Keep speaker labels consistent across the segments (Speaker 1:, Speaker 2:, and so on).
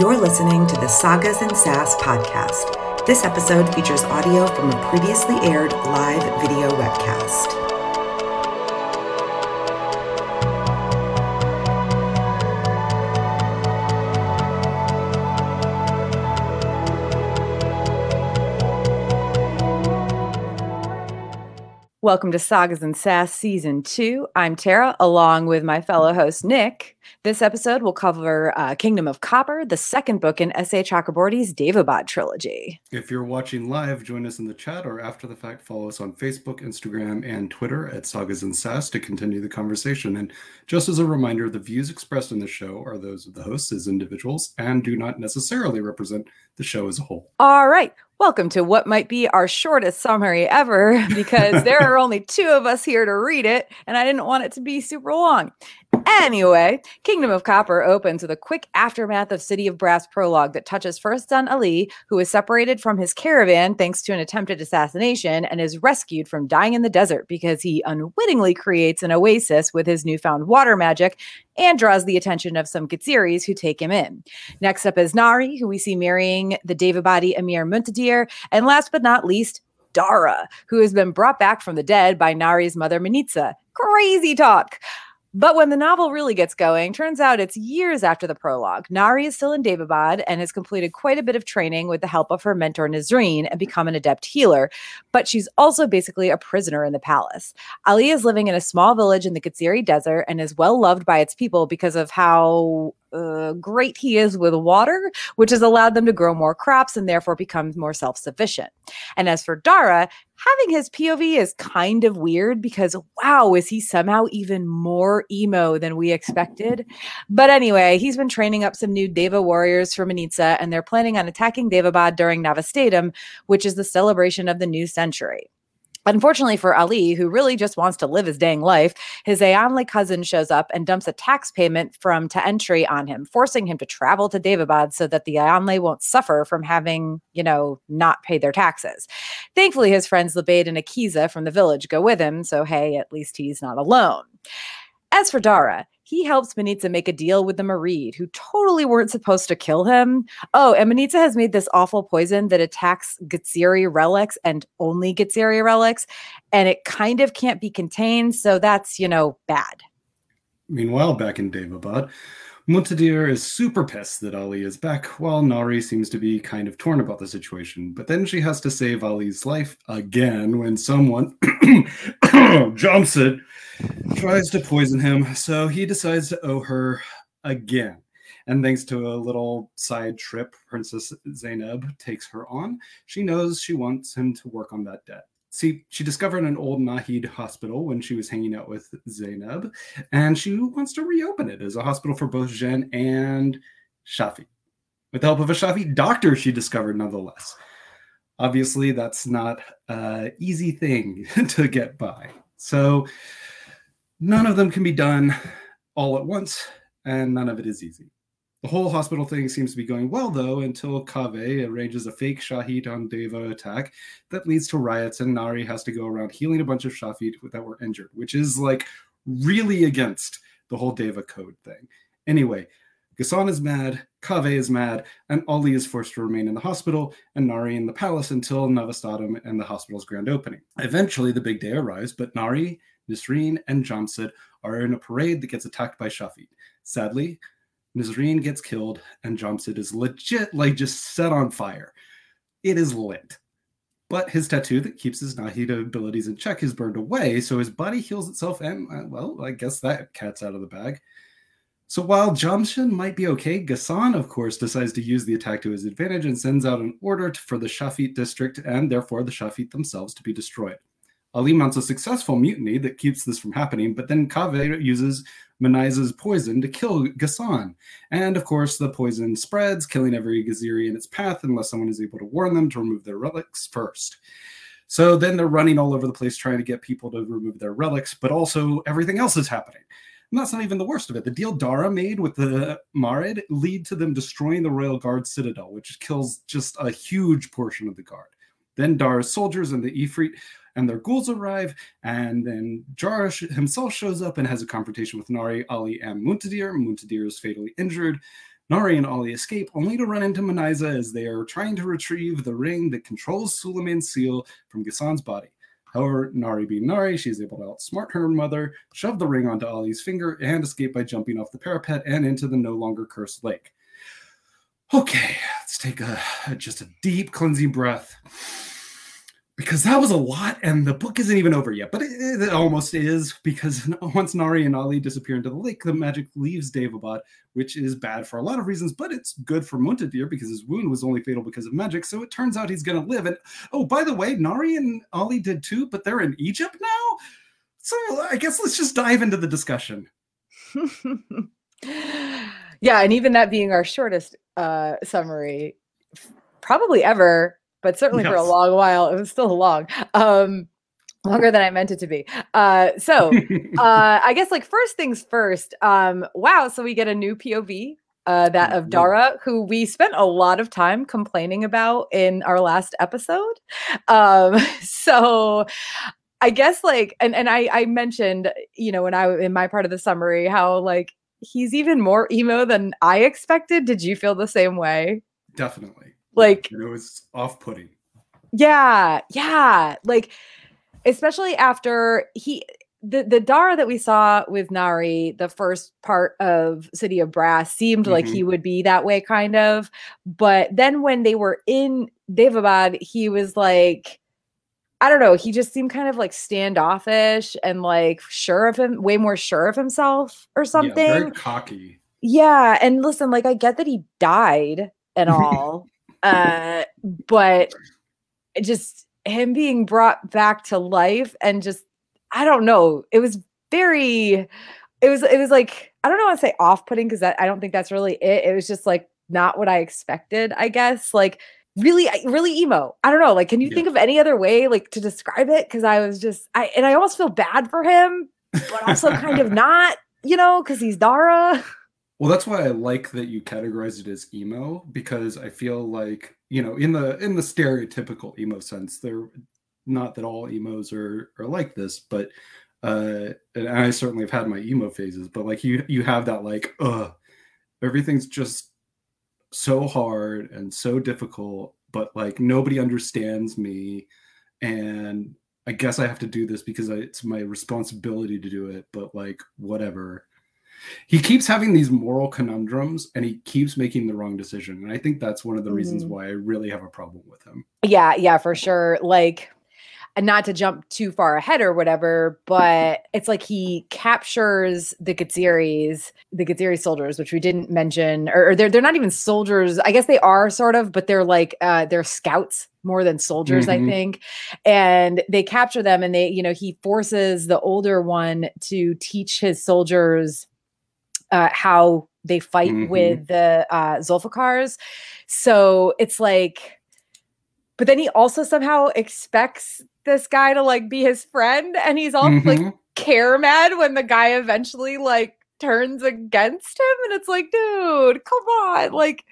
Speaker 1: You're listening to the Sagas and Sass podcast. This episode features audio from a previously aired live video webcast.
Speaker 2: Welcome to Sagas and Sass Season 2. I'm Tara, along with my fellow host, Nick. This episode will cover uh, Kingdom of Copper, the second book in S.A. Chakraborty's Daevabad trilogy.
Speaker 3: If you're watching live, join us in the chat or after the fact, follow us on Facebook, Instagram, and Twitter at Sagas and Sass to continue the conversation. And just as a reminder, the views expressed in the show are those of the hosts as individuals and do not necessarily represent the show as a whole.
Speaker 2: All right. Welcome to what might be our shortest summary ever because there are only two of us here to read it, and I didn't want it to be super long. Anyway, Kingdom of Copper opens with a quick aftermath of City of Brass prologue that touches first on Ali, who is separated from his caravan thanks to an attempted assassination and is rescued from dying in the desert because he unwittingly creates an oasis with his newfound water magic and draws the attention of some Geziris who take him in. Next up is Nahri, who we see marrying the Daevabadi Emir Muntadhir, and last but not least, Dara, who has been brought back from the dead by Nahri's mother Manizheh. Crazy talk. But when the novel really gets going, turns out it's years after the prologue. Nahri is still in Daevabad and has completed quite a bit of training with the help of her mentor Nisreen and become an adept healer. But she's also basically a prisoner in the palace. Ali is living in a small village in the Geziri Desert and is well loved by its people because of how uh, great he is with water, which has allowed them to grow more crops and therefore become more self sufficient. And as for Dara, having his POV is kind of weird because wow, is he somehow even more emo than we expected? But anyway, he's been training up some new Daeva warriors for Manizheh, and they're planning on attacking Daevabad during Navasatem, which is the celebration of the new century. Unfortunately for Ali, who really just wants to live his dang life, his Ayaanle cousin shows up and dumps a tax payment from Ta Ntry on him, forcing him to travel to Daevabad so that the Ayaanle won't suffer from having, you know, not pay their taxes. Thankfully, his friends Lubayd and Aqisa from the village go with him, so hey, at least he's not alone. As for Dara, he helps Manizheh make a deal with the Marid, who totally weren't supposed to kill him. Oh, and Manizheh has made this awful poison that attacks Geziri relics and only Geziri relics, and it kind of can't be contained, so that's, you know, bad.
Speaker 3: Meanwhile, back in Daevabad, Muntadhir is super pissed that Ali is back, while Nahri seems to be kind of torn about the situation. But then she has to save Ali's life again when someone jumps it tries to poison him, so he decides to owe her again. And thanks to a little side trip Princess Zaynab takes her on, she knows she wants him to work on that debt. See, she discovered an old Nahid hospital when she was hanging out with Zaynab, and she wants to reopen it as a hospital for both Djinn and Shafit. With the help of a Shafit doctor, she discovered nonetheless. Obviously, that's not an easy thing to get by. So, None of them can be done all at once, and none of it is easy. The whole hospital thing seems to be going well, though, until Kaveh arranges a fake Shafit on Daeva attack that leads to riots, and Nahri has to go around healing a bunch of Shafit that were injured, which is like really against the whole Daeva code thing. Anyway, Ghassan is mad, Kaveh is mad, and Ali is forced to remain in the hospital and Nahri in the palace until Navasatem and the hospital's grand opening. Eventually, the big day arrives, but Nahri Nisreen and Jamshid are in a parade that gets attacked by Shafit. Sadly, Nisreen gets killed and Jamshid is legit like just set on fire. It is lit. But his tattoo that keeps his Nahida abilities in check is burned away, so his body heals itself, and uh, well, I guess that cat's out of the bag. So while Jamshid might be okay, Ghassan, of course, decides to use the attack to his advantage and sends out an order for the Shafit district and therefore the Shafit themselves to be destroyed. Ali mounts a successful mutiny that keeps this from happening, but then Kaveh uses Manizheh's poison to kill Ghassan. And of course, the poison spreads, killing every Geziri in its path unless someone is able to warn them to remove their relics first. So then they're running all over the place trying to get people to remove their relics, but also everything else is happening. And that's not even the worst of it. The deal Dara made with the Marid lead to them destroying the Royal Guard citadel, which kills just a huge portion of the guard. Then Dara's soldiers and the Ifrit and their ghouls arrive, and then Dara himself shows up and has a confrontation with Nahri, Ali, and Muntadhir. Muntadhir is fatally injured. Nahri and Ali escape, only to run into Manizheh as they are trying to retrieve the ring that controls Suleiman's seal from Ghassan's body. However, Nahri being Nahri, she is able to outsmart her mother, shove the ring onto Ali's finger, and escape by jumping off the parapet and into the no longer cursed lake. Okay, let's take a just a deep cleansing breath because that was a lot and the book isn't even over yet but it, it, almost is because once nahri and ali disappear into the lake the magic leaves Daevabad which is bad for a lot of reasons but it's good for muntadhir because his wound was only fatal because of magic so it turns out he's going to live and oh by the way nahri and ali did too but they're in egypt now? So i guess let's just dive into the discussion.
Speaker 2: Yeah and even that being our shortest uh summary probably ever but certainly yes. for a long while it was still long um longer than i meant it to be uh so uh i guess like first things first um wow so we get a new pov uh that of dara who we spent a lot of time complaining about in our last episode um so I guess like and and I I mentioned you know when I in my part of the summary how like he's even more emo than I expected. Did you feel the same way?
Speaker 3: Definitely.
Speaker 2: Like
Speaker 3: it was off-putting.
Speaker 2: Yeah, yeah. Like especially after he the the Dara that we saw with Nahri, the first part of City of Brass, seemed mm-hmm. like he would be that way, kind of. But then when they were in Daevabad, he was like, I don't know, he just seemed kind of like standoffish and like sure of him, way more sure of himself or something. Yeah,
Speaker 3: very cocky.
Speaker 2: Yeah, and listen, like I get that he died and all, uh, but just him being brought back to life and just I don't know. It was very it was it was like I don't know how to say off-putting because I don't think that's really it. It was just like not what I expected, I guess. Like really really emo. I don't know. Like can you yeah. think of any other way like to describe it cuz I was just I and I almost feel bad for him, but also kind of not, you know, cuz he's Dara.
Speaker 3: Well, that's why I like that you categorize it as emo because I feel like you know in the in the stereotypical emo sense, they're not that all emos are are like this, but uh, and I certainly have had my emo phases, but like you you have that like uh everything's just so hard and so difficult, but like nobody understands me, and I guess I have to do this because I, it's my responsibility to do it, but like whatever he keeps having these moral conundrums and he keeps making the wrong decision and i think that's one of the mm-hmm. reasons why i really have a problem with him
Speaker 2: yeah yeah for sure like not to jump too far ahead or whatever, but it's like he captures the Geziris, the Geziri soldiers, which we didn't mention, or, or, they're they're not even soldiers. I guess they are sort of, but they're like uh, they're scouts more than soldiers, mm-hmm. I think. And they capture them, and they, you know, he forces the older one to teach his soldiers uh, how they fight mm-hmm. with the uh, Zulfiqars. So it's like, but then he also somehow expects this guy to like be his friend, and he's all mm-hmm. like care mad when the guy eventually like turns against him, and it's like, dude, come on, like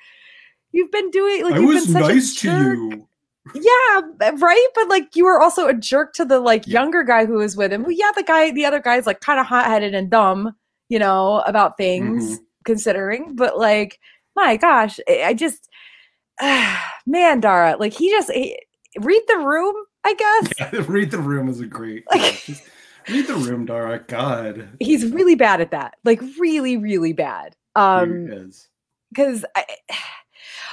Speaker 2: you've been doing like I you've
Speaker 3: was
Speaker 2: been such
Speaker 3: nice to you.
Speaker 2: Yeah, right. But like you were also a jerk to the like yeah. younger guy who was with him. Well, yeah, the guy, the other guy's like kind of hot headed and dumb you know, about things mm-hmm. considering. But like, my gosh, I just, uh, man, Dara, like he just he, read the room. I guess.
Speaker 3: Yeah, read the room is a great. Like, read the room, Dara. God,
Speaker 2: he's really bad at that. Like really, really bad. Um, because I.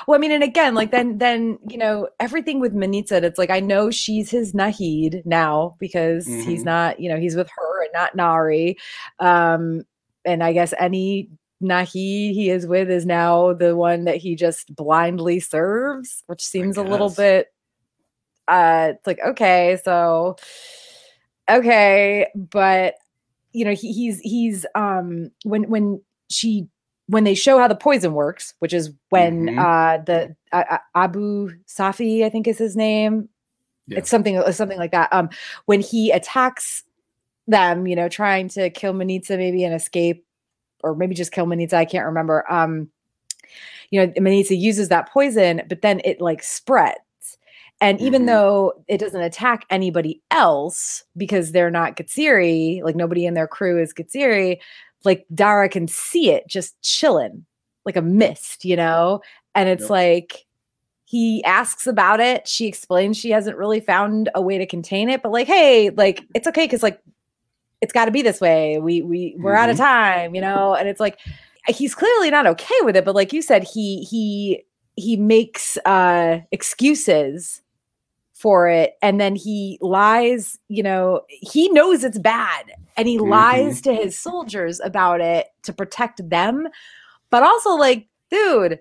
Speaker 2: Well, I mean, and again, like then, then you know, everything with Manizheh, it's like I know she's his Nahid now because mm-hmm. he's not, you know, he's with her and not Nahri. Um, and I guess any Nahid he is with is now the one that he just blindly serves, which seems a little bit uh it's like okay, so okay, but you know, he, he's he's um when when she when they show how the poison works, which is when mm-hmm. uh the uh, Abu Sayf, I think is his name. Yeah. It's something something like that. Um when he attacks them, you know, trying to kill Manizheh maybe and escape, or maybe just kill Manizheh. I can't remember. Um, you know, Manizheh uses that poison, but then it like spreads. And even mm-hmm. though it doesn't attack anybody else because they're not Geziri, like nobody in their crew is Geziri, like Dara can see it just chilling like a mist, you know? And it's
Speaker 3: Yep.
Speaker 2: like he asks about it. She explains she hasn't really found a way to contain it, but like, hey, like it's okay because like it's got to be this way. We we we're out of time, you know. And it's like he's clearly not okay with it, but like you said, he he he makes uh excuses for it and then he lies you know he knows it's bad and he
Speaker 3: Mhm.
Speaker 2: lies to his soldiers about it to protect them but also like dude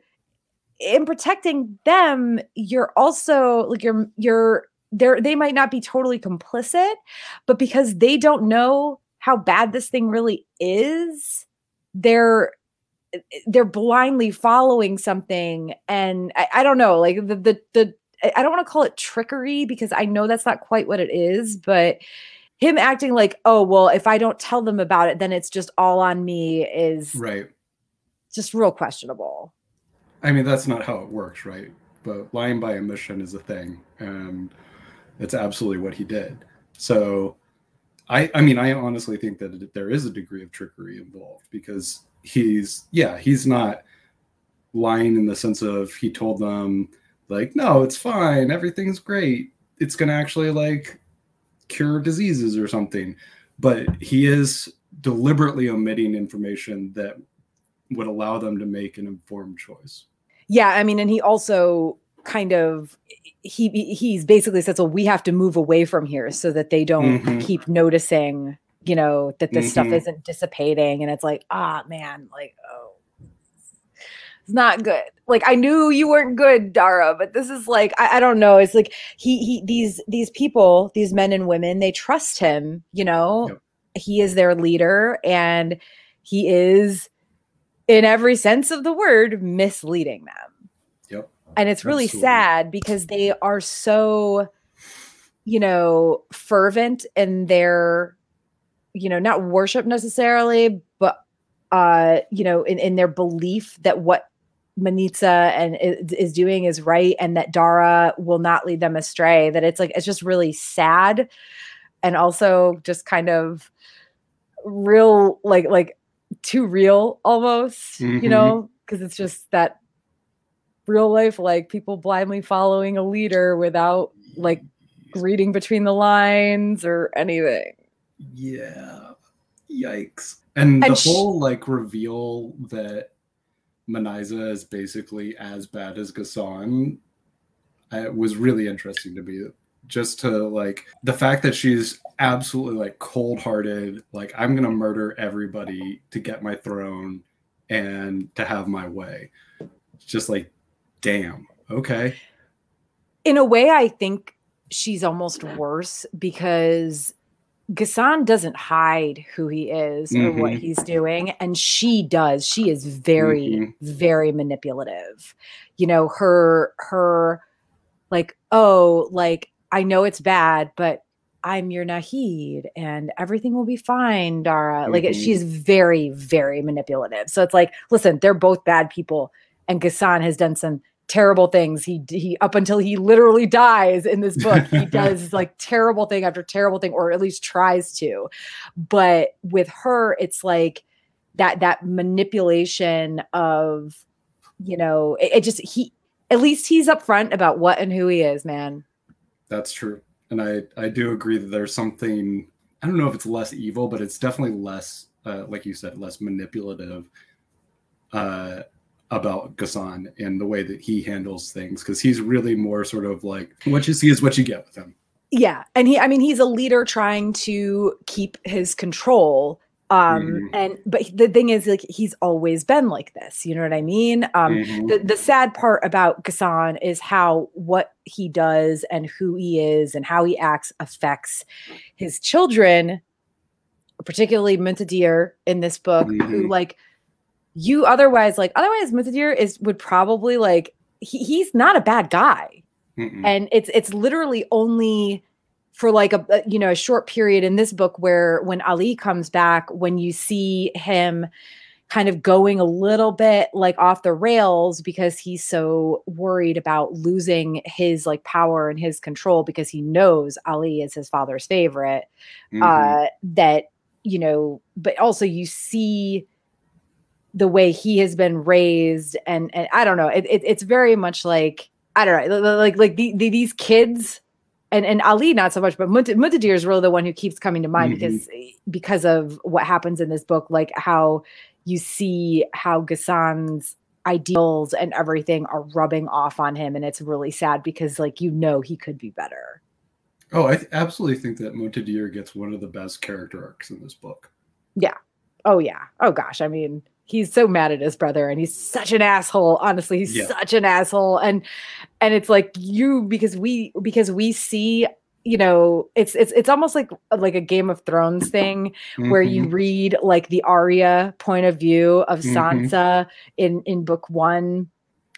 Speaker 2: in protecting them you're also like you're you're they're they might not be totally complicit but because they don't know how bad this thing really is they're they're blindly following something and I, I don't know like the the the I- I don't want to call it trickery because I know that's not quite what it is, but him acting like, oh, well, if I don't tell them about it, then it's just all on me is
Speaker 3: Right.
Speaker 2: just real questionable.
Speaker 3: I mean, that's not how it works, right? But lying by omission is a thing, and it's absolutely what he did. So, I, I mean, I honestly think that there is a degree of trickery involved because he's, yeah, he's not lying in the sense of he told them like, no, it's fine, everything's great, it's gonna actually like cure diseases or something, but he is deliberately omitting information that would allow them to make an informed choice.
Speaker 2: Yeah, I mean, and he also kind of he he's basically says, well, we have to move away from here so that they don't
Speaker 3: Mhm.
Speaker 2: keep noticing, you know, that this stuff
Speaker 3: Mhm.
Speaker 2: isn't dissipating. And it's like, ah, man, like, oh, it's not good. Like I knew you weren't good, Dara, but this is like I, I don't know. It's like he he these these people, these men and women, they trust him. You know,
Speaker 3: Yep.
Speaker 2: he is their leader, and he is, in every sense of the word, misleading them. And it's really
Speaker 3: Absolutely.
Speaker 2: sad because they are so, you know, fervent in their, you know, not worship necessarily, but uh, you know, in, in their belief that what Manizheh and is, is doing is right and that Dara will not lead them astray. That it's like it's just really sad and also just kind of real like like too real almost, you
Speaker 3: Mhm.
Speaker 2: know, because it's just that real life like people blindly following a leader without like reading between the lines or anything.
Speaker 3: Yeah. Yikes. And,
Speaker 2: And
Speaker 3: the
Speaker 2: sh-
Speaker 3: whole like reveal that Manizheh is basically as bad as Ghassan uh, was really interesting to me. Just to like the fact that she's absolutely like cold hearted, like I'm gonna murder everybody to get my throne and to have my way. It's just like, damn, okay.
Speaker 2: in a way, I think she's almost worse because Ghassan doesn't hide who he is or what
Speaker 3: Mhm.
Speaker 2: he's doing, and she does. She is very,
Speaker 3: Mhm.
Speaker 2: very manipulative. You know, her her like, oh, like I know it's bad, but I'm your Nahid and everything will be fine, Dara. Like
Speaker 3: Mhm.
Speaker 2: she's very, very manipulative. So it's like, listen, they're both bad people, and Ghassan has done some terrible things. He he up until he literally dies in this book, he does like terrible thing after terrible thing, or at least tries to. But with her, it's like that that manipulation of, you know, it, it just he at least he's upfront about what and who he is, man.
Speaker 3: That's true. And I, I do agree that there's something, I don't know if it's less evil, but it's definitely less, uh, like you said, less manipulative uh, about Ghassan and the way that he handles things. Because he's really more sort of like, what you see is what you get with him.
Speaker 2: Yeah, and he I mean he's a leader trying to keep his control um
Speaker 3: Mhm.
Speaker 2: and but the thing is like he's always been like this, you know what I mean? Um
Speaker 3: Mhm.
Speaker 2: the, the sad part about Ghassan is how what he does and who he is and how he acts affects his children, particularly Muntadhir in this book, who
Speaker 3: Mhm.
Speaker 2: like you otherwise like otherwise Muntadhir is would probably like he, he's not a bad guy
Speaker 3: Mm-mm.
Speaker 2: and it's it's literally only for like a a, you know a short period in this book where when Ali comes back when you see him kind of going a little bit like off the rails because he's so worried about losing his like power and his control because he knows Ali is his father's favorite
Speaker 3: Mhm.
Speaker 2: uh that you know but also you see the way he has been raised and and I don't know it, it it's very much like I don't know like like the, the these kids and and Ali not so much, but Muntadhir is really the one who keeps coming to mind mm-hmm. because because of what happens in this book, like how you see how Ghassan's ideals and everything are rubbing off on him, and it's really sad because like you know he could be better.
Speaker 3: Oh, I th- absolutely think that Muntadhir gets one of the best character arcs in this book.
Speaker 2: Yeah. Oh yeah. Oh gosh. I mean, he's so mad at his brother and he's such an asshole honestly he's yeah. such an asshole and and it's like you because we because we see you know it's it's it's almost like like a game of thrones thing mm-hmm. where you mm-hmm. read like the Arya point of view of mm-hmm. Sansa in in book 1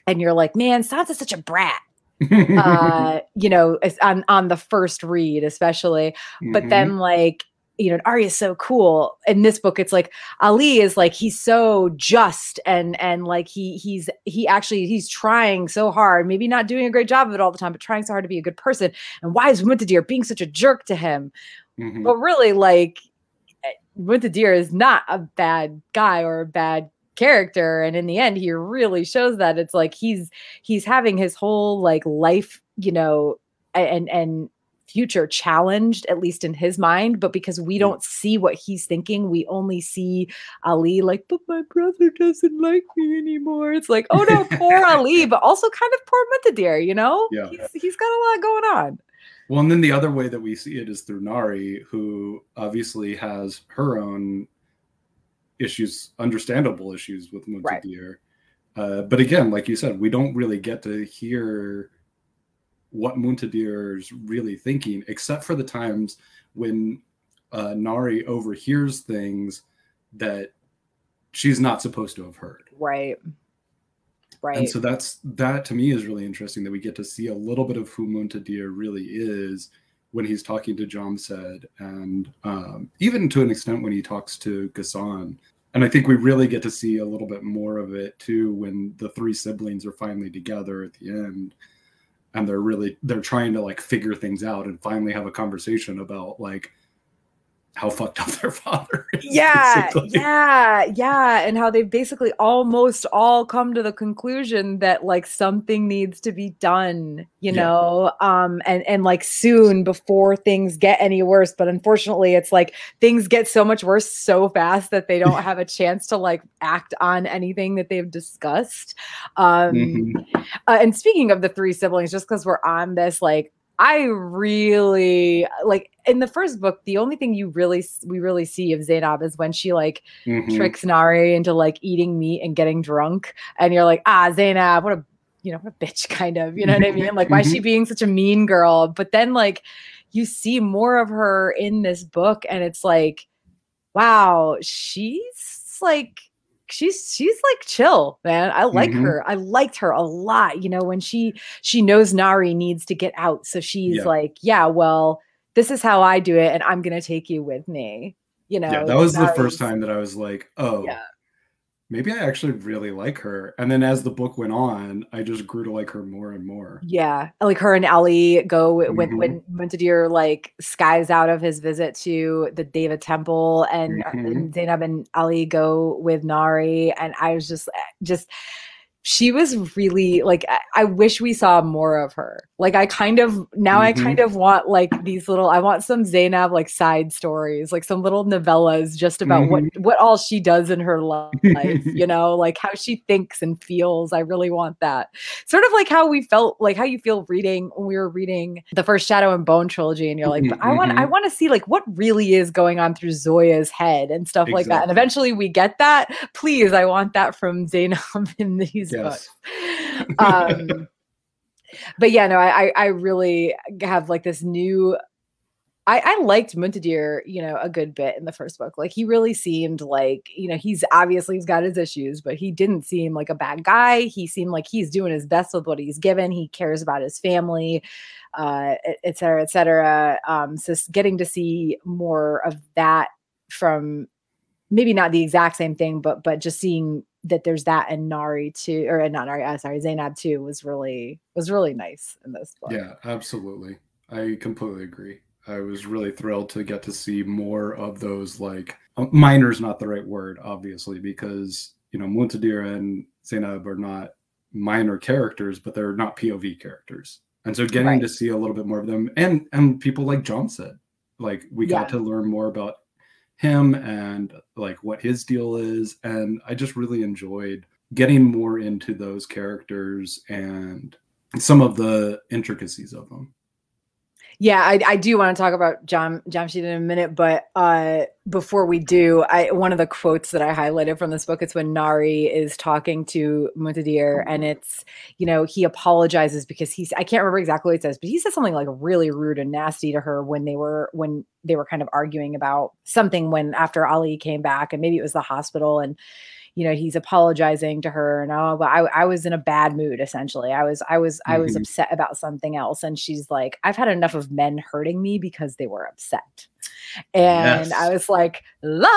Speaker 2: and you're like man Sansa's such a brat uh you know on on the first read especially mm-hmm. but then like you know, Arya is so cool. In this book, it's like Ali is like he's so just and and like he he's he actually he's trying so hard, maybe not doing a great job of it all the time, but trying so hard to be a good person. And why is Muntadhir being such a jerk to him? Mm-hmm. But really, like Muntadhir is not a bad guy or a bad character and in the end he really shows that it's like he's he's having his whole like life you know and and future challenged, at least in his mind. But because we mm. don't see what he's thinking, we only see Ali like, but my brother doesn't like me anymore. It's like, oh no, poor Ali, but also kind of poor Muntadhir, you know? Yeah. He's, he's got a lot going on.
Speaker 3: Well, and then the other way that we see it is through Nahri, who obviously has her own issues, understandable issues with Muntadhir. Right. Uh, but again, like you said, we don't really get to hear what Muntadhir is really thinking, except for the times when uh, Nahri overhears things that she's not supposed to have heard.
Speaker 2: Right. Right.
Speaker 3: And so that's that to me is really interesting that we get to see a little bit of who Muntadhir really is when he's talking to Jamshid and um, even to an extent when he talks to Ghassan. And I think we really get to see a little bit more of it too when the three siblings are finally together at the end and they're really they're trying to like figure things out and finally have a conversation about like how fucked up their father is.
Speaker 2: Yeah, basically. yeah, yeah. And how they've basically almost all come to the conclusion that like something needs to be done, you yeah. know, um, and and like soon before things get any worse. But unfortunately, it's like things get so much worse so fast that they don't have a chance to like act on anything that they've discussed. Um, mm-hmm. uh, and speaking of the three siblings, just because we're on this, like I really like in the first book, the only thing you really we really see of Zaynab is when she like mm-hmm. tricks Nahri into like eating meat and getting drunk, and you're like, ah, Zaynab, what a you know, what a bitch, kind of. You know what I mean? Like, why is she mm-hmm. being such a mean girl? But then like you see more of her in this book, and it's like, wow, she's like she's she's like chill man i like mm-hmm. her i liked her a lot you know when she she knows nahri needs to get out so she's yeah. like yeah well this is how i do it and i'm gonna take you with me you know
Speaker 3: yeah that was the first time that i was like oh yeah maybe I actually really like her. And then as the book went on, I just grew to like her more and more.
Speaker 2: Yeah. Like her and Ali go when mm-hmm. when Muntadhir like skies out of his visit to the Daeva temple and, mm-hmm. and Zaynab and Ali go with Nahri. And I was just just she was really like I, I, wish we saw more of her. Like I kind of now mm-hmm. I kind of want like these little I want some Zaynab like side stories, like some little novellas just about mm-hmm. what what all she does in her life, you know, like how she thinks and feels. I really want that. Sort of like how we felt like how you feel reading when we were reading the first Shadow and Bone trilogy and you're like, mm-hmm. I want I mm-hmm. want to see like what really is going on through Zoya's head and stuff exactly. like that. And eventually we get that. Please, I want that from Zaynab in these yes. Um, but yeah, no, I I really have like this new. I, I liked Muntadhir, you know, a good bit in the first book. Like he really seemed like, you know, he's obviously he's got his issues, but he didn't seem like a bad guy. He seemed like he's doing his best with what he's given. He cares about his family, uh, et cetera, et cetera. Um, so getting to see more of that from maybe not the exact same thing, but but just seeing that there's that and Nahri too, or not Nahri, uh, sorry, Zaynab too was really was really nice in this book.
Speaker 3: Yeah, absolutely. I completely agree. I was really thrilled to get to see more of those like uh, minors not the right word obviously because you know Muntadhir and Zaynab are not minor characters, but they're not POV characters. And so getting
Speaker 2: Right.
Speaker 3: to see a little bit more of them and and people like Jamshid, like we got to learn more about him and like what his deal is. And I just really enjoyed getting more into those characters and some of the intricacies of them.
Speaker 2: Yeah, I, I do want to talk about Jam Jamshid in a minute, but uh, before we do, I one of the quotes that I highlighted from this book it's when Nahri is talking to Muntadhir, and it's you know he apologizes because he's I can't remember exactly what he says, but he says something like really rude and nasty to her when they were when they were kind of arguing about something when after Ali came back, and maybe it was the hospital, and you know he's apologizing to her and oh but I, I was in a bad mood essentially. I was i was i was
Speaker 3: Mhm.
Speaker 2: upset about something else and she's like i've had enough of men hurting me because they were upset. And i was like la.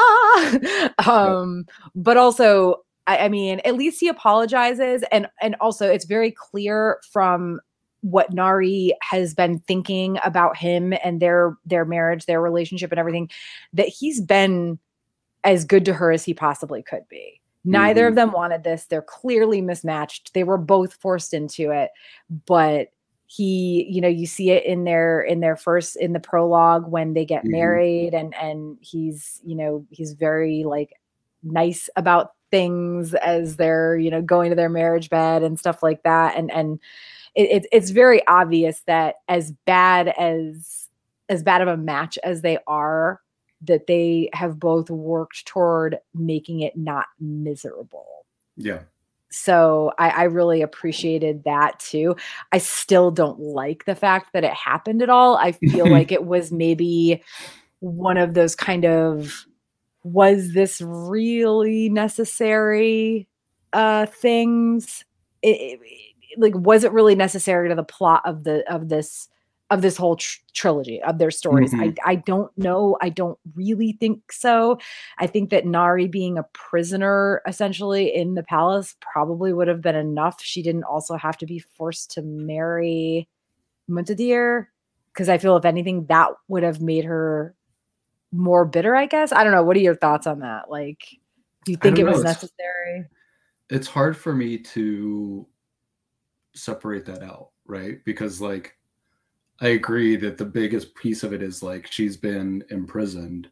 Speaker 2: Um but also I, I mean at least he apologizes and and also it's very clear from what Nahri has been thinking about him and their their marriage, their relationship and everything that he's been as good to her as he possibly could be. Neither of them wanted this. They're clearly mismatched. They were both forced into it, but he, you know, you see it in their in their first in the prologue when they get
Speaker 3: Mhm.
Speaker 2: married and and he's, you know, he's very like nice about things as they're, you know, going to their marriage bed and stuff like that and and it, it, it's very obvious that as bad as as bad of a match as they are that they have both worked toward making it not miserable.
Speaker 3: Yeah.
Speaker 2: so I, I really appreciated that too. I still don't like the fact that it happened at all. I feel like it was maybe one of those kind of was this really necessary uh things? It, it- like was it really necessary to the plot of the of this of this whole tr- trilogy of their stories. I, mm-hmm. I don't know i don't really think so. I think that nahri being a prisoner essentially in the palace probably would have been enough. She didn't also have to be forced to marry muntadhir because i feel if anything that would have made her more bitter i guess. I don't know. What are your thoughts on that? Like do you think it
Speaker 3: don't
Speaker 2: was necessary?
Speaker 3: it's hard for me to separate that out, right? Because like I agree that the biggest piece of it is like she's been imprisoned.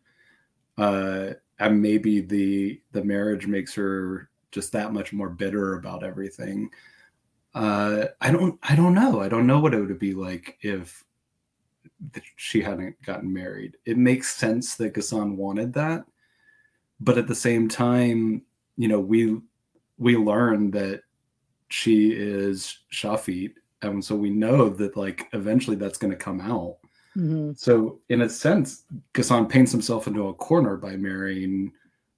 Speaker 3: Uh and maybe the the marriage makes her just that much more bitter about everything. Uh I don't I don't know. I don't know what it would be like if she hadn't gotten married. It makes sense that Ghassan wanted that, but at the same time, you know, we we learn that she is Shafit, and so we know that like eventually that's going to come out.
Speaker 2: Mhm.
Speaker 3: So in a sense, Ghassan paints himself into a corner by marrying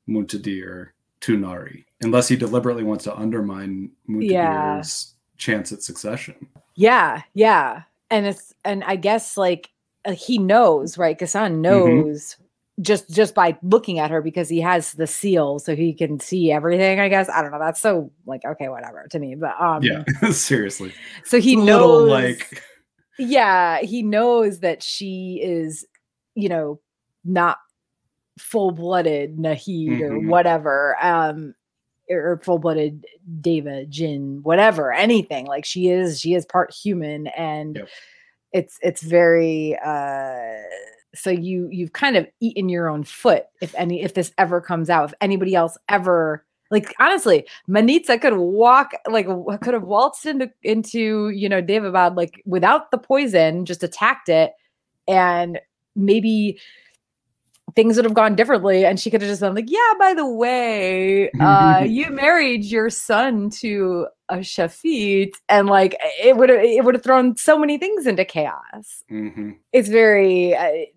Speaker 3: Muntadhir to Nahri, unless he deliberately wants to undermine
Speaker 2: Yeah.
Speaker 3: Muntadhir's chance at succession.
Speaker 2: Yeah, yeah. And it's and I guess like uh, he knows, right? Ghassan knows just just by looking at her because he has the seal so he can see everything, I guess. I don't know. That's so like okay, whatever to me. But um
Speaker 3: Yeah, seriously.
Speaker 2: so he knows
Speaker 3: little like
Speaker 2: yeah, he knows that she is, you know, not full-blooded Nahid or
Speaker 3: Mhm.
Speaker 2: whatever. Um or full-blooded Daeva, Djinn, whatever, anything. Like she is, she is part human, and
Speaker 3: Yep.
Speaker 2: it's it's very uh so you you've kind of eaten your own foot if any if this ever comes out, if anybody else ever like honestly, Manizheh could walk like could have waltzed into into you know Daevabad like without the poison, just attacked it, and maybe things would have gone differently and she could have just been like yeah by the way uh you married your son to a shafit and like it would have it would have thrown so many things into chaos
Speaker 3: mhm.
Speaker 2: it's very I,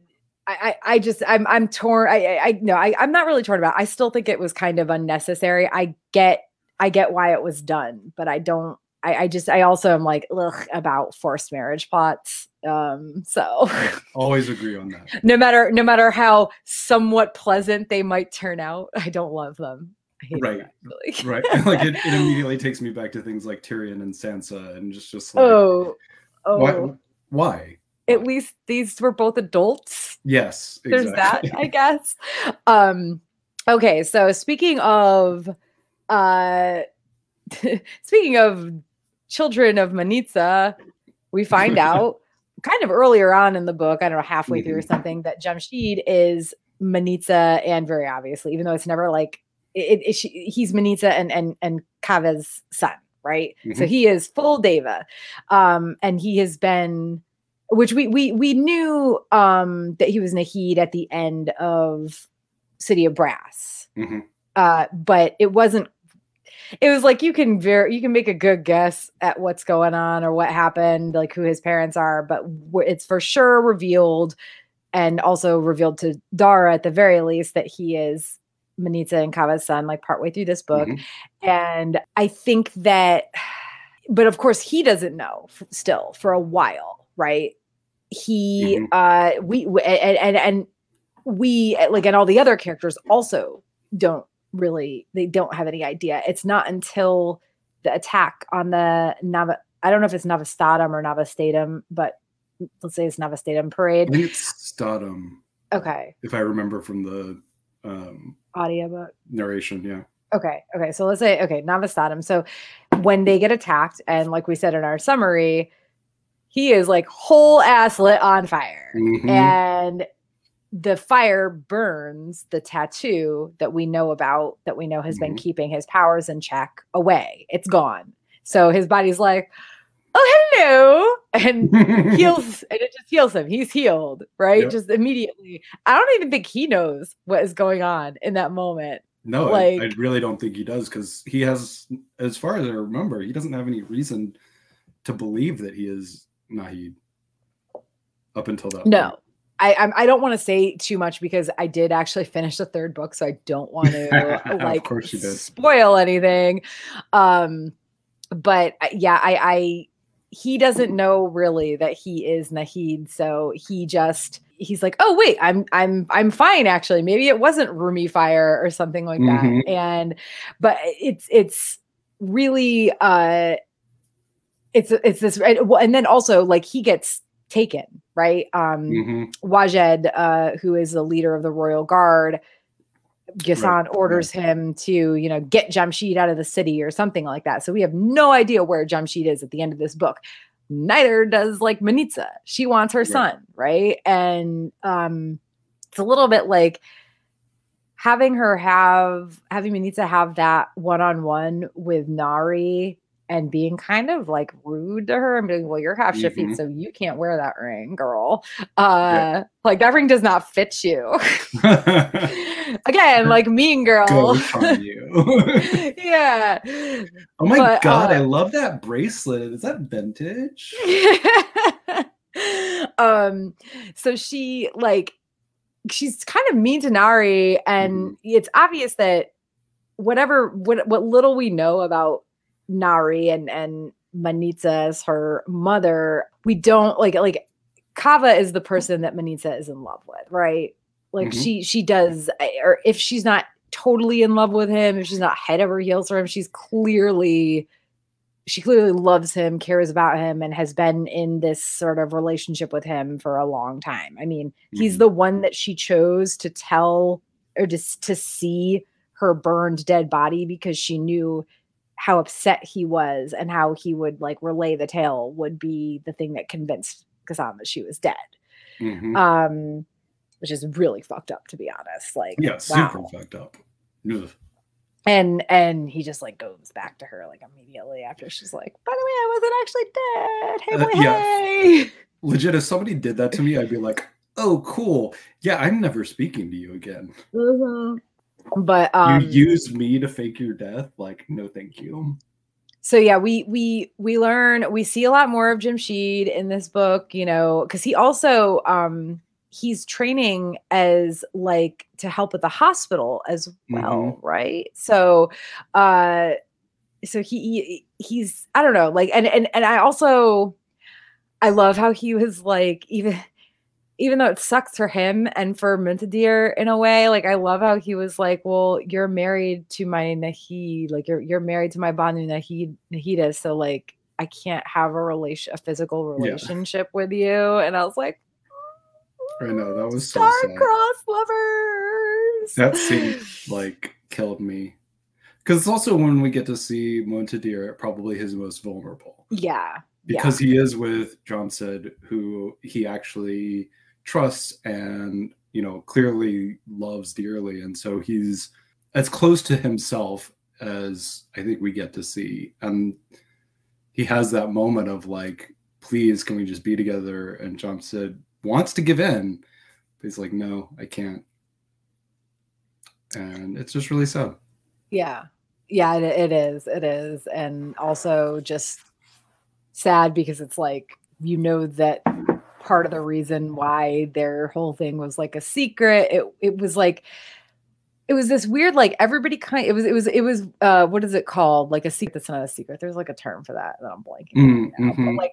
Speaker 2: I I just I'm I'm torn. I I, I no I I'm not really torn about. It. I still think it was kind of unnecessary. I get I get why it was done, but I don't. I I just I also am like ugh about forced marriage plots. Um, so
Speaker 3: always agree on that.
Speaker 2: no matter no matter how somewhat pleasant they might turn out, I don't love them.
Speaker 3: Right.
Speaker 2: them.
Speaker 3: Right. like it, it immediately takes me back to things like Tyrion and Sansa and just just like
Speaker 2: Oh, oh.
Speaker 3: why why?
Speaker 2: At least these were both adults.
Speaker 3: Yes,
Speaker 2: there's that i guess um okay so speaking of uh, speaking of children of Manizheh, we find out kind of earlier on in the book, I don't know, halfway through or mm-hmm. something, that Jamshid is Manizheh and very obviously, even though it's never like it, it, she, he's Manizheh and and and Kaveh's son, right? Mm-hmm. So he is full Daeva, um, and he has been, which we we we knew um, that he was Nahid at the end of City of Brass, mm-hmm. uh, but it wasn't. It was like you can very you can make a good guess at what's going on or what happened, like who his parents are, but it's for sure revealed and also revealed to Dara at the very least that he is Manizheh and Kaveh's son, like partway through this book. Mm-hmm. And I think that, but of course, he doesn't know f- still for a while, right? He, mm-hmm. uh, we, and, and, and we, like, and all the other characters also don't really, they don't have any idea. It's not until the attack on the Nava, I don't know if it's Navastatum or Navastatum, but let's say it's Navastatum parade.
Speaker 3: It's Statum.
Speaker 2: Okay.
Speaker 3: If I remember from the um,
Speaker 2: audiobook
Speaker 3: narration. Yeah.
Speaker 2: Okay. Okay. So let's say okay, Navastatum. So when they get attacked, and like we said in our summary, he is like whole ass lit on fire, mm-hmm. and the fire burns the tattoo that we know about that we know has mm-hmm. been keeping his powers in check away. It's gone. So his body's like, oh hello and heals and it just heals him he's healed right yep. just immediately i don't even think he knows what is going on in that moment
Speaker 3: no like I, I really don't think he does because he has as far as i remember he doesn't have any reason to believe that he is nahid up until that
Speaker 2: no point. I, I don't want to say too much because I did actually finish the third book, so I don't want to like spoil anything. Um, but uh, yeah, I, I he doesn't know really that he is Nahid, so he just he's like, "Oh wait, I'm I'm I'm fine actually. Maybe it wasn't roomy fire or something like mm-hmm. that." And but it's it's really uh it's it's this and then also like he gets taken, right? Um mm-hmm. Wajed uh who is the leader of the royal guard Ghassan right. orders right. him to, you know, get Jamshid out of the city or something like that. So we have no idea where Jamshid is at the end of this book. Neither does like Manizheh. She wants her right. son, right? And um it's a little bit like having her have having Manizheh have that one-on-one with Nahri and being kind of like rude to her and being, well, you're half Shafit, mm-hmm. so you can't wear that ring, girl. Uh, yeah. Like that ring does not fit you. Again, like mean girl. you. yeah.
Speaker 3: Oh my but, god, uh, I love that bracelet. Is that vintage?
Speaker 2: um, so she like she's kind of mean to Nahri, and mm-hmm. it's obvious that whatever what what little we know about Nahri and and Manizheh as her mother, we don't like like Kaveh is the person that Manizheh is in love with, right? Like mm-hmm. she she does, eh, or if she's not totally in love with him, if she's not head over heels for him, she's clearly she clearly loves him, cares about him, and has been in this sort of relationship with him for a long time. I mean, mm-hmm. he's the one that she chose to tell or just to see her burned dead body because she knew how upset he was and how he would like relay the tale would be the thing that convinced Ghassan that she was dead. Mm-hmm. Um, which is really fucked up to be honest. Like,
Speaker 3: yeah, super fucked up. Ugh.
Speaker 2: And and he just like goes back to her like immediately after she's like, by the way, I wasn't actually dead. Hey, uh, boy, uh, yeah. hey.
Speaker 3: Legit, if somebody did that to me, I'd be like, oh, cool. Yeah, I'm never speaking to you again.
Speaker 2: Mm-hmm. But um,
Speaker 3: you use me to fake your death? Like, no, thank you.
Speaker 2: So yeah, we we we learn we see a lot more of Jamshid in this book, you know, because he also um he's training as like to help at the hospital as well, mm-hmm. right? So uh so he, he he's I don't know, like and and and I also I love how he was like even even though it sucks for him and for Muntadir in a way, like I love how he was like, "Well, you're married to my Nahid, like you're you're married to my Banu Nahid Nahida, so like I can't have a relation, a physical relationship yeah. with you." And I was like,
Speaker 3: "I know that was
Speaker 2: star-crossed lovers."
Speaker 3: That scene like killed me Because it's also when we get to see Muntadhir at probably his most vulnerable.
Speaker 2: Yeah.
Speaker 3: Because yeah. he is with Jamshid, who he actually trusts and you know clearly loves dearly, and so he's as close to himself as I think we get to see. And he has that moment of like, please, can we just be together? And Jamshid wants to give in, but he's like, no, I can't. And it's just really sad.
Speaker 2: Yeah. Yeah, it, it is. It is. And also just sad because it's like, you know, that part of the reason why their whole thing was like a secret. It, it was like, it was this weird like everybody kind of it was it was it was uh what is it called like a secret that's not a secret there's like a term for that that i'm blanking mm, mm-hmm. like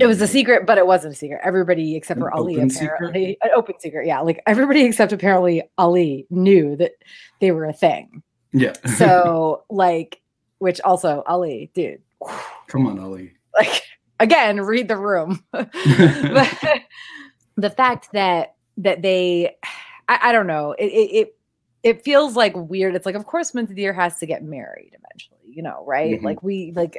Speaker 2: it was a secret, but it wasn't a secret. Everybody except for Ali apparently secret? an open secret. Yeah, like everybody except apparently Ali knew that they were a thing.
Speaker 3: Yeah.
Speaker 2: so like, which also Ali, dude.
Speaker 3: Come on, Ali.
Speaker 2: Like again, read the room. the fact that that they, I, I don't know, it, it it feels like weird. It's like, of course, Muntadhir has to get married eventually, you know, right? Mm-hmm. Like we like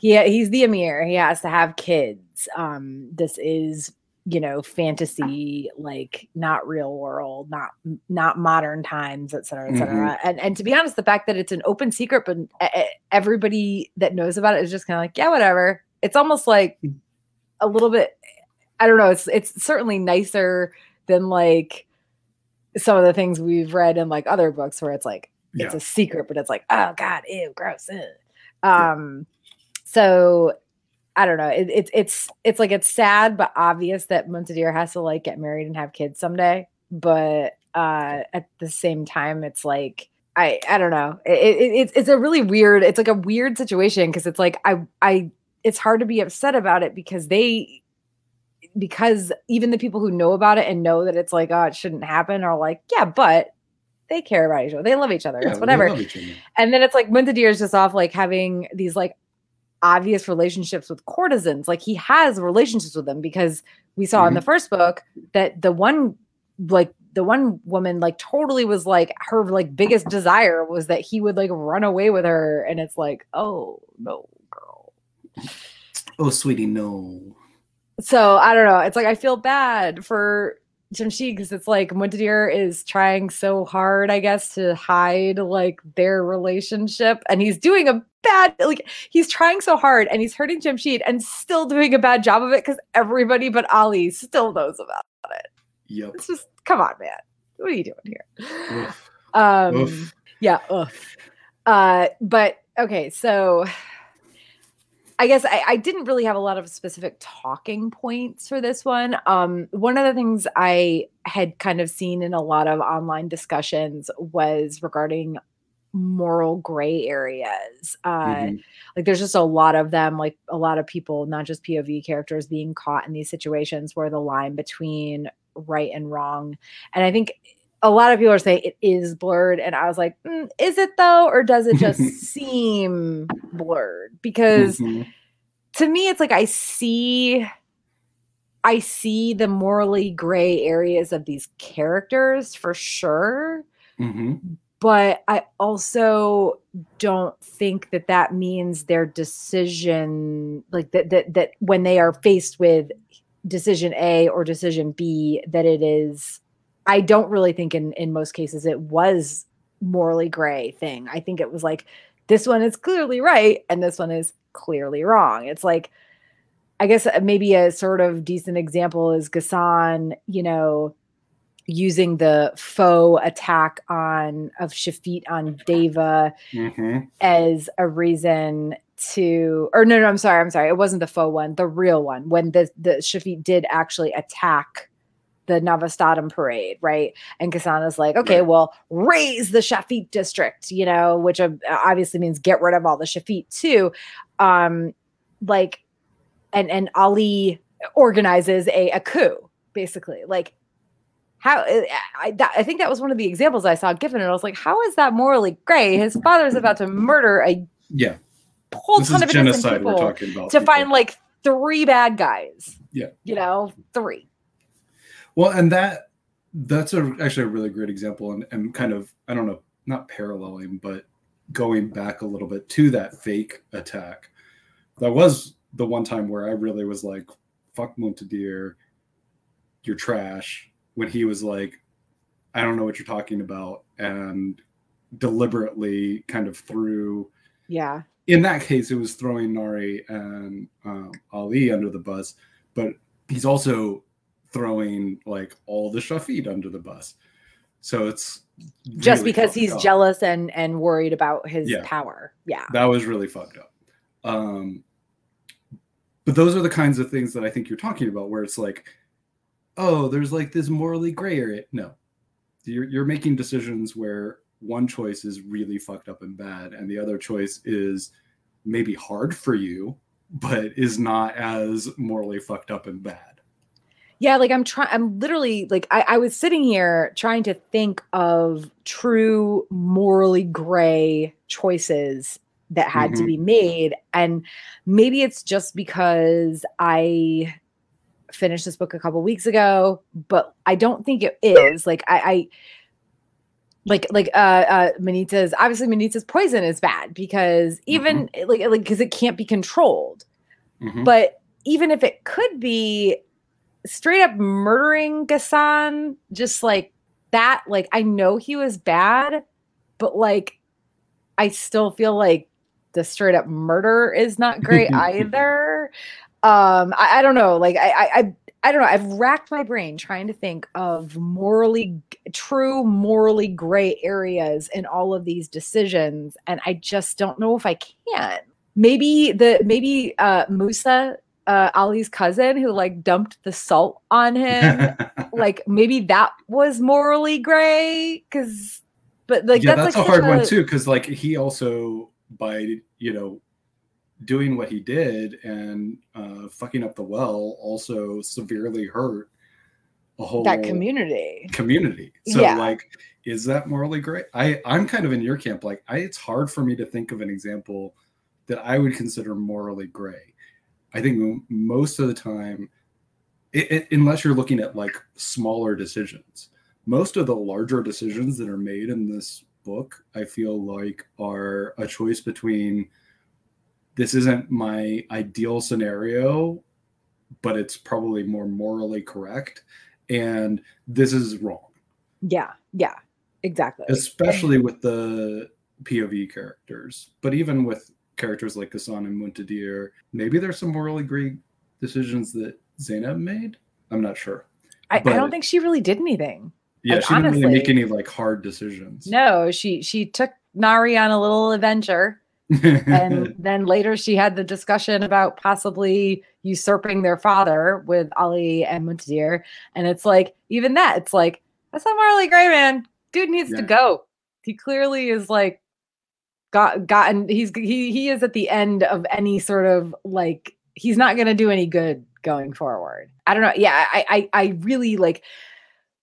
Speaker 2: he he's the emir. He has to have kids. Um, this is you know fantasy like not real world not not modern times et cetera et cetera mm-hmm. and and to be honest the fact that it's an open secret but everybody that knows about it is just kind of like yeah whatever it's almost like a little bit i don't know it's it's certainly nicer than like some of the things we've read in like other books where it's like yeah. it's a secret but it's like oh god ew gross ew. um so I don't know. It, it's it's it's like it's sad but obvious that Muntadhir has to like get married and have kids someday. But uh, at the same time, it's like I I don't know. It, it, it's it's a really weird. It's like a weird situation because it's like I I it's hard to be upset about it because they because even the people who know about it and know that it's like oh it shouldn't happen are like yeah but they care about each other they love each other. Yeah, it's whatever. and then it's like Muntadhir is just off like having these like obvious relationships with courtesans. Like he has relationships with them because we saw mm-hmm. in the first book that the one like the one woman like totally was like her like biggest desire was that he would like run away with her. And it's like oh no
Speaker 3: oh sweetie no
Speaker 2: so i don't know it's like i feel bad for Jamshid because it's like Muntadhir is trying so hard, I guess, to hide like their relationship, and he's doing a bad like he's trying so hard and he's hurting Jamshid and still doing a bad job of it because everybody but Ali still knows about it.
Speaker 3: Yep.
Speaker 2: It's just come on, man. What are you doing here? Oof. Um oof. yeah, oof. Uh but okay, so I guess I, I, didn't really have a lot of specific talking points for this one. Um, one of the things I had kind of seen in a lot of online discussions was regarding moral gray areas. Uh, mm-hmm. Like there's just a lot of them, like a lot of people, not just POV characters, being caught in these situations where the line between right and wrong. And I think a lot of people are saying it is blurred. And I was like, mm, is it though? Or does it just seem blurred? Because mm-hmm. to me, it's like I see. I see the morally gray areas of these characters for sure. Mm-hmm but I also don't think that that means their decision, like that, that, that when they are faced with decision A or decision B, that it is, I don't really think in, in most cases it was morally gray thing. I think it was like, this one is clearly right and this one is clearly wrong. It's like, I guess maybe a sort of decent example is Ghassan, you know, using the faux attack on of Shafit on Daeva mm-hmm. as a reason to or no no I'm sorry I'm sorry it wasn't the faux one the real one when the the Shafit did actually attack the Navasatem parade, right? And Ghassan's like, okay, right. well, raze the Shafit district, you know, which obviously means get rid of all the Shafit too. Um, like, and and Ali organizes a, a coup, basically. Like, how uh, I, that, I think that was one of the examples I saw given, and I was like, how is that morally gray? His father is about to murder a
Speaker 3: yeah
Speaker 2: whole this ton of genocide people we're talking about to people. find like three bad guys.
Speaker 3: Yeah,
Speaker 2: you know, three.
Speaker 3: Well, and that that's a, actually a really great example, and, and kind of I don't know not paralleling, but going back a little bit to that fake attack. That was the one time where I really was like, fuck Muntadhir, you're trash. When he was like, I don't know what you're talking about, and deliberately kind of threw.
Speaker 2: Yeah.
Speaker 3: In that case, it was throwing Nahri and um, Ali under the bus, but he's also throwing like all the Shafit under the bus. So it's
Speaker 2: just because he's
Speaker 3: up.
Speaker 2: jealous and and worried about his
Speaker 3: Yeah.
Speaker 2: power. Yeah.
Speaker 3: That was really fucked up. Um, but those are the kinds of things that I think you're talking about, where it's like, oh, there's like this morally gray area. No, you're you're making decisions where one choice is really fucked up and bad, and the other choice is maybe hard for you, but is not as morally fucked up and bad.
Speaker 2: Yeah, like I'm trying I'm literally like I, I was sitting here trying to think of true morally gray choices that had to
Speaker 3: Mhm.
Speaker 2: be made. And maybe it's just because I finished this book a couple weeks ago, but I don't think it is. Like I, I like like uh uh Manizheh's obviously Manizheh's poison is bad because even like like because it can't be controlled.
Speaker 3: Mhm.
Speaker 2: But even if it could be straight up murdering Ghassan, just like that, like I know he was bad, but like I still feel like the straight up murder is not great either. Um, I, I don't know. Like I, I, I, I don't know. I've racked my brain trying to think of morally true, morally gray areas in all of these decisions, and I just don't know if I can. Maybe the maybe uh, Musa, uh, Ali's cousin, who like dumped the salt on him. like maybe that was morally gray because, but like
Speaker 3: yeah,
Speaker 2: that's,
Speaker 3: that's,
Speaker 2: like
Speaker 3: a hard
Speaker 2: such
Speaker 3: one too, because like he also by you know doing what he did and uh, fucking up the well also severely hurt a whole
Speaker 2: That community.
Speaker 3: community. So
Speaker 2: Yeah.
Speaker 3: like, is that morally gray? I I'm kind of in your camp. Like, I it's hard for me to think of an example that I would consider morally gray. I think most of the time, it, it- unless you're looking at like smaller decisions, most of the larger decisions that are made in this book, I feel like are a choice between this isn't my ideal scenario, but it's probably more morally correct, and this is wrong,
Speaker 2: Yeah, yeah, exactly.
Speaker 3: especially with the POV characters. But even with characters like Ghassan and Muntadhir, maybe there's some morally gray decisions that Zaynab made. I'm not sure.
Speaker 2: I, I don't think she really did anything.
Speaker 3: Yeah,
Speaker 2: Like,
Speaker 3: she didn't really make any like hard decisions.
Speaker 2: No, she she took Nahri on a little adventure, and then later she had the discussion about possibly usurping their father with Ali and Muntadhir, and it's like even that, it's like that's not morally gray, man. Dude needs to go. He clearly is like got gotten. He's he he is at the end of any sort of like he's not going to do any good going forward. I don't know. Yeah, I I I really like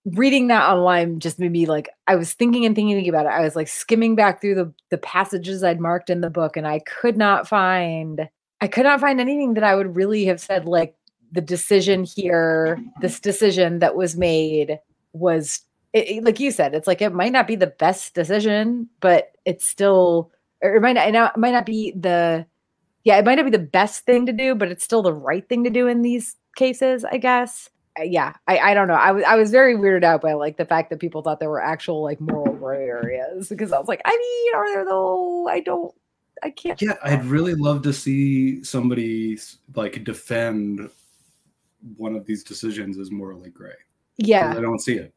Speaker 2: reading that online just made me like I was thinking and thinking about it. I was like skimming back through the the passages I'd marked in the book and I could not find I could not find anything that I would really have said like the decision here, this decision that was made was it, it- like you said, it's like it might not be the best decision, but it's still or it might not, it might not be the yeah, it might not be the best thing to do, but it's still the right thing to do in these cases, I guess. Uh, yeah, I, I don't know. I was I was very weirded out by like the fact that people thought there were actual like moral gray areas because I was like, I mean, are there though? I don't, I can't.
Speaker 3: Yeah, I'd really love to see somebody like defend one of these decisions as morally gray
Speaker 2: Yeah,
Speaker 3: I don't see it.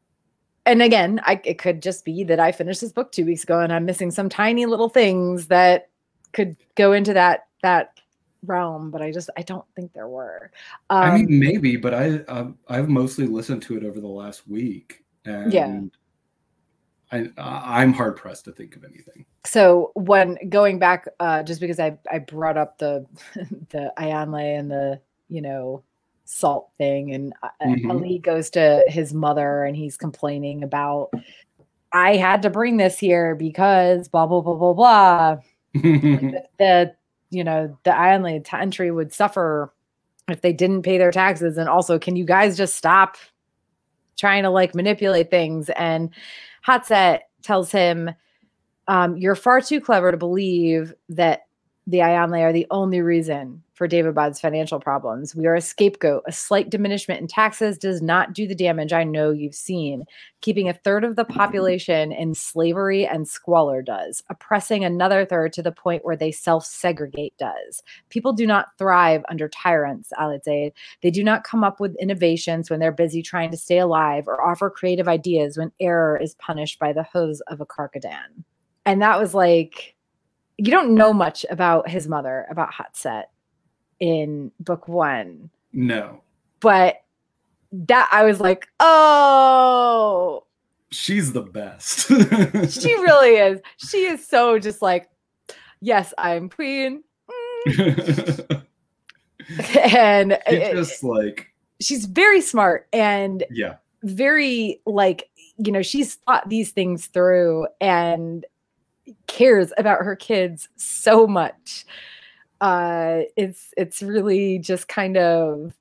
Speaker 2: And again, I it could just be that I finished this book two weeks ago and I'm missing some tiny little things that could go into that that realm, but I just I don't think there were. Um,
Speaker 3: I mean, maybe, but I I've, I've mostly listened to it over the last week, and I I'm hard pressed to think of anything.
Speaker 2: so when going back uh just because i i brought up the the Ayaanle and the you know salt thing and uh,
Speaker 3: Mhm.
Speaker 2: ali goes to his mother and he's complaining about i had to bring this here because blah blah blah blah blah the, the you know the Ayaanle entry would suffer if they didn't pay their taxes and also can you guys just stop trying to like manipulate things and Hatset tells him um, you're far too clever to believe that the Ayaanle are the only reason for Daevabad's financial problems. We are a scapegoat. A slight diminishment in taxes does not do the damage I know you've seen. Keeping a third of the population in slavery and squalor does. Oppressing another third to the point where they self segregate does. People do not thrive under tyrants, Alizayd. They do not come up with innovations when they're busy trying to stay alive or offer creative ideas when error is punished by the hose of a karkadann. And that was like, you don't know much about his mother, about Hatset in book one.
Speaker 3: No.
Speaker 2: But that I was like, oh,
Speaker 3: she's the best.
Speaker 2: she really is. She is so just like, yes, I'm queen. Mm. and
Speaker 3: it, it just like
Speaker 2: she's very smart and
Speaker 3: yeah,
Speaker 2: very like you know she's thought these things through and cares about her kids so much. Uh, it's it's really just kind of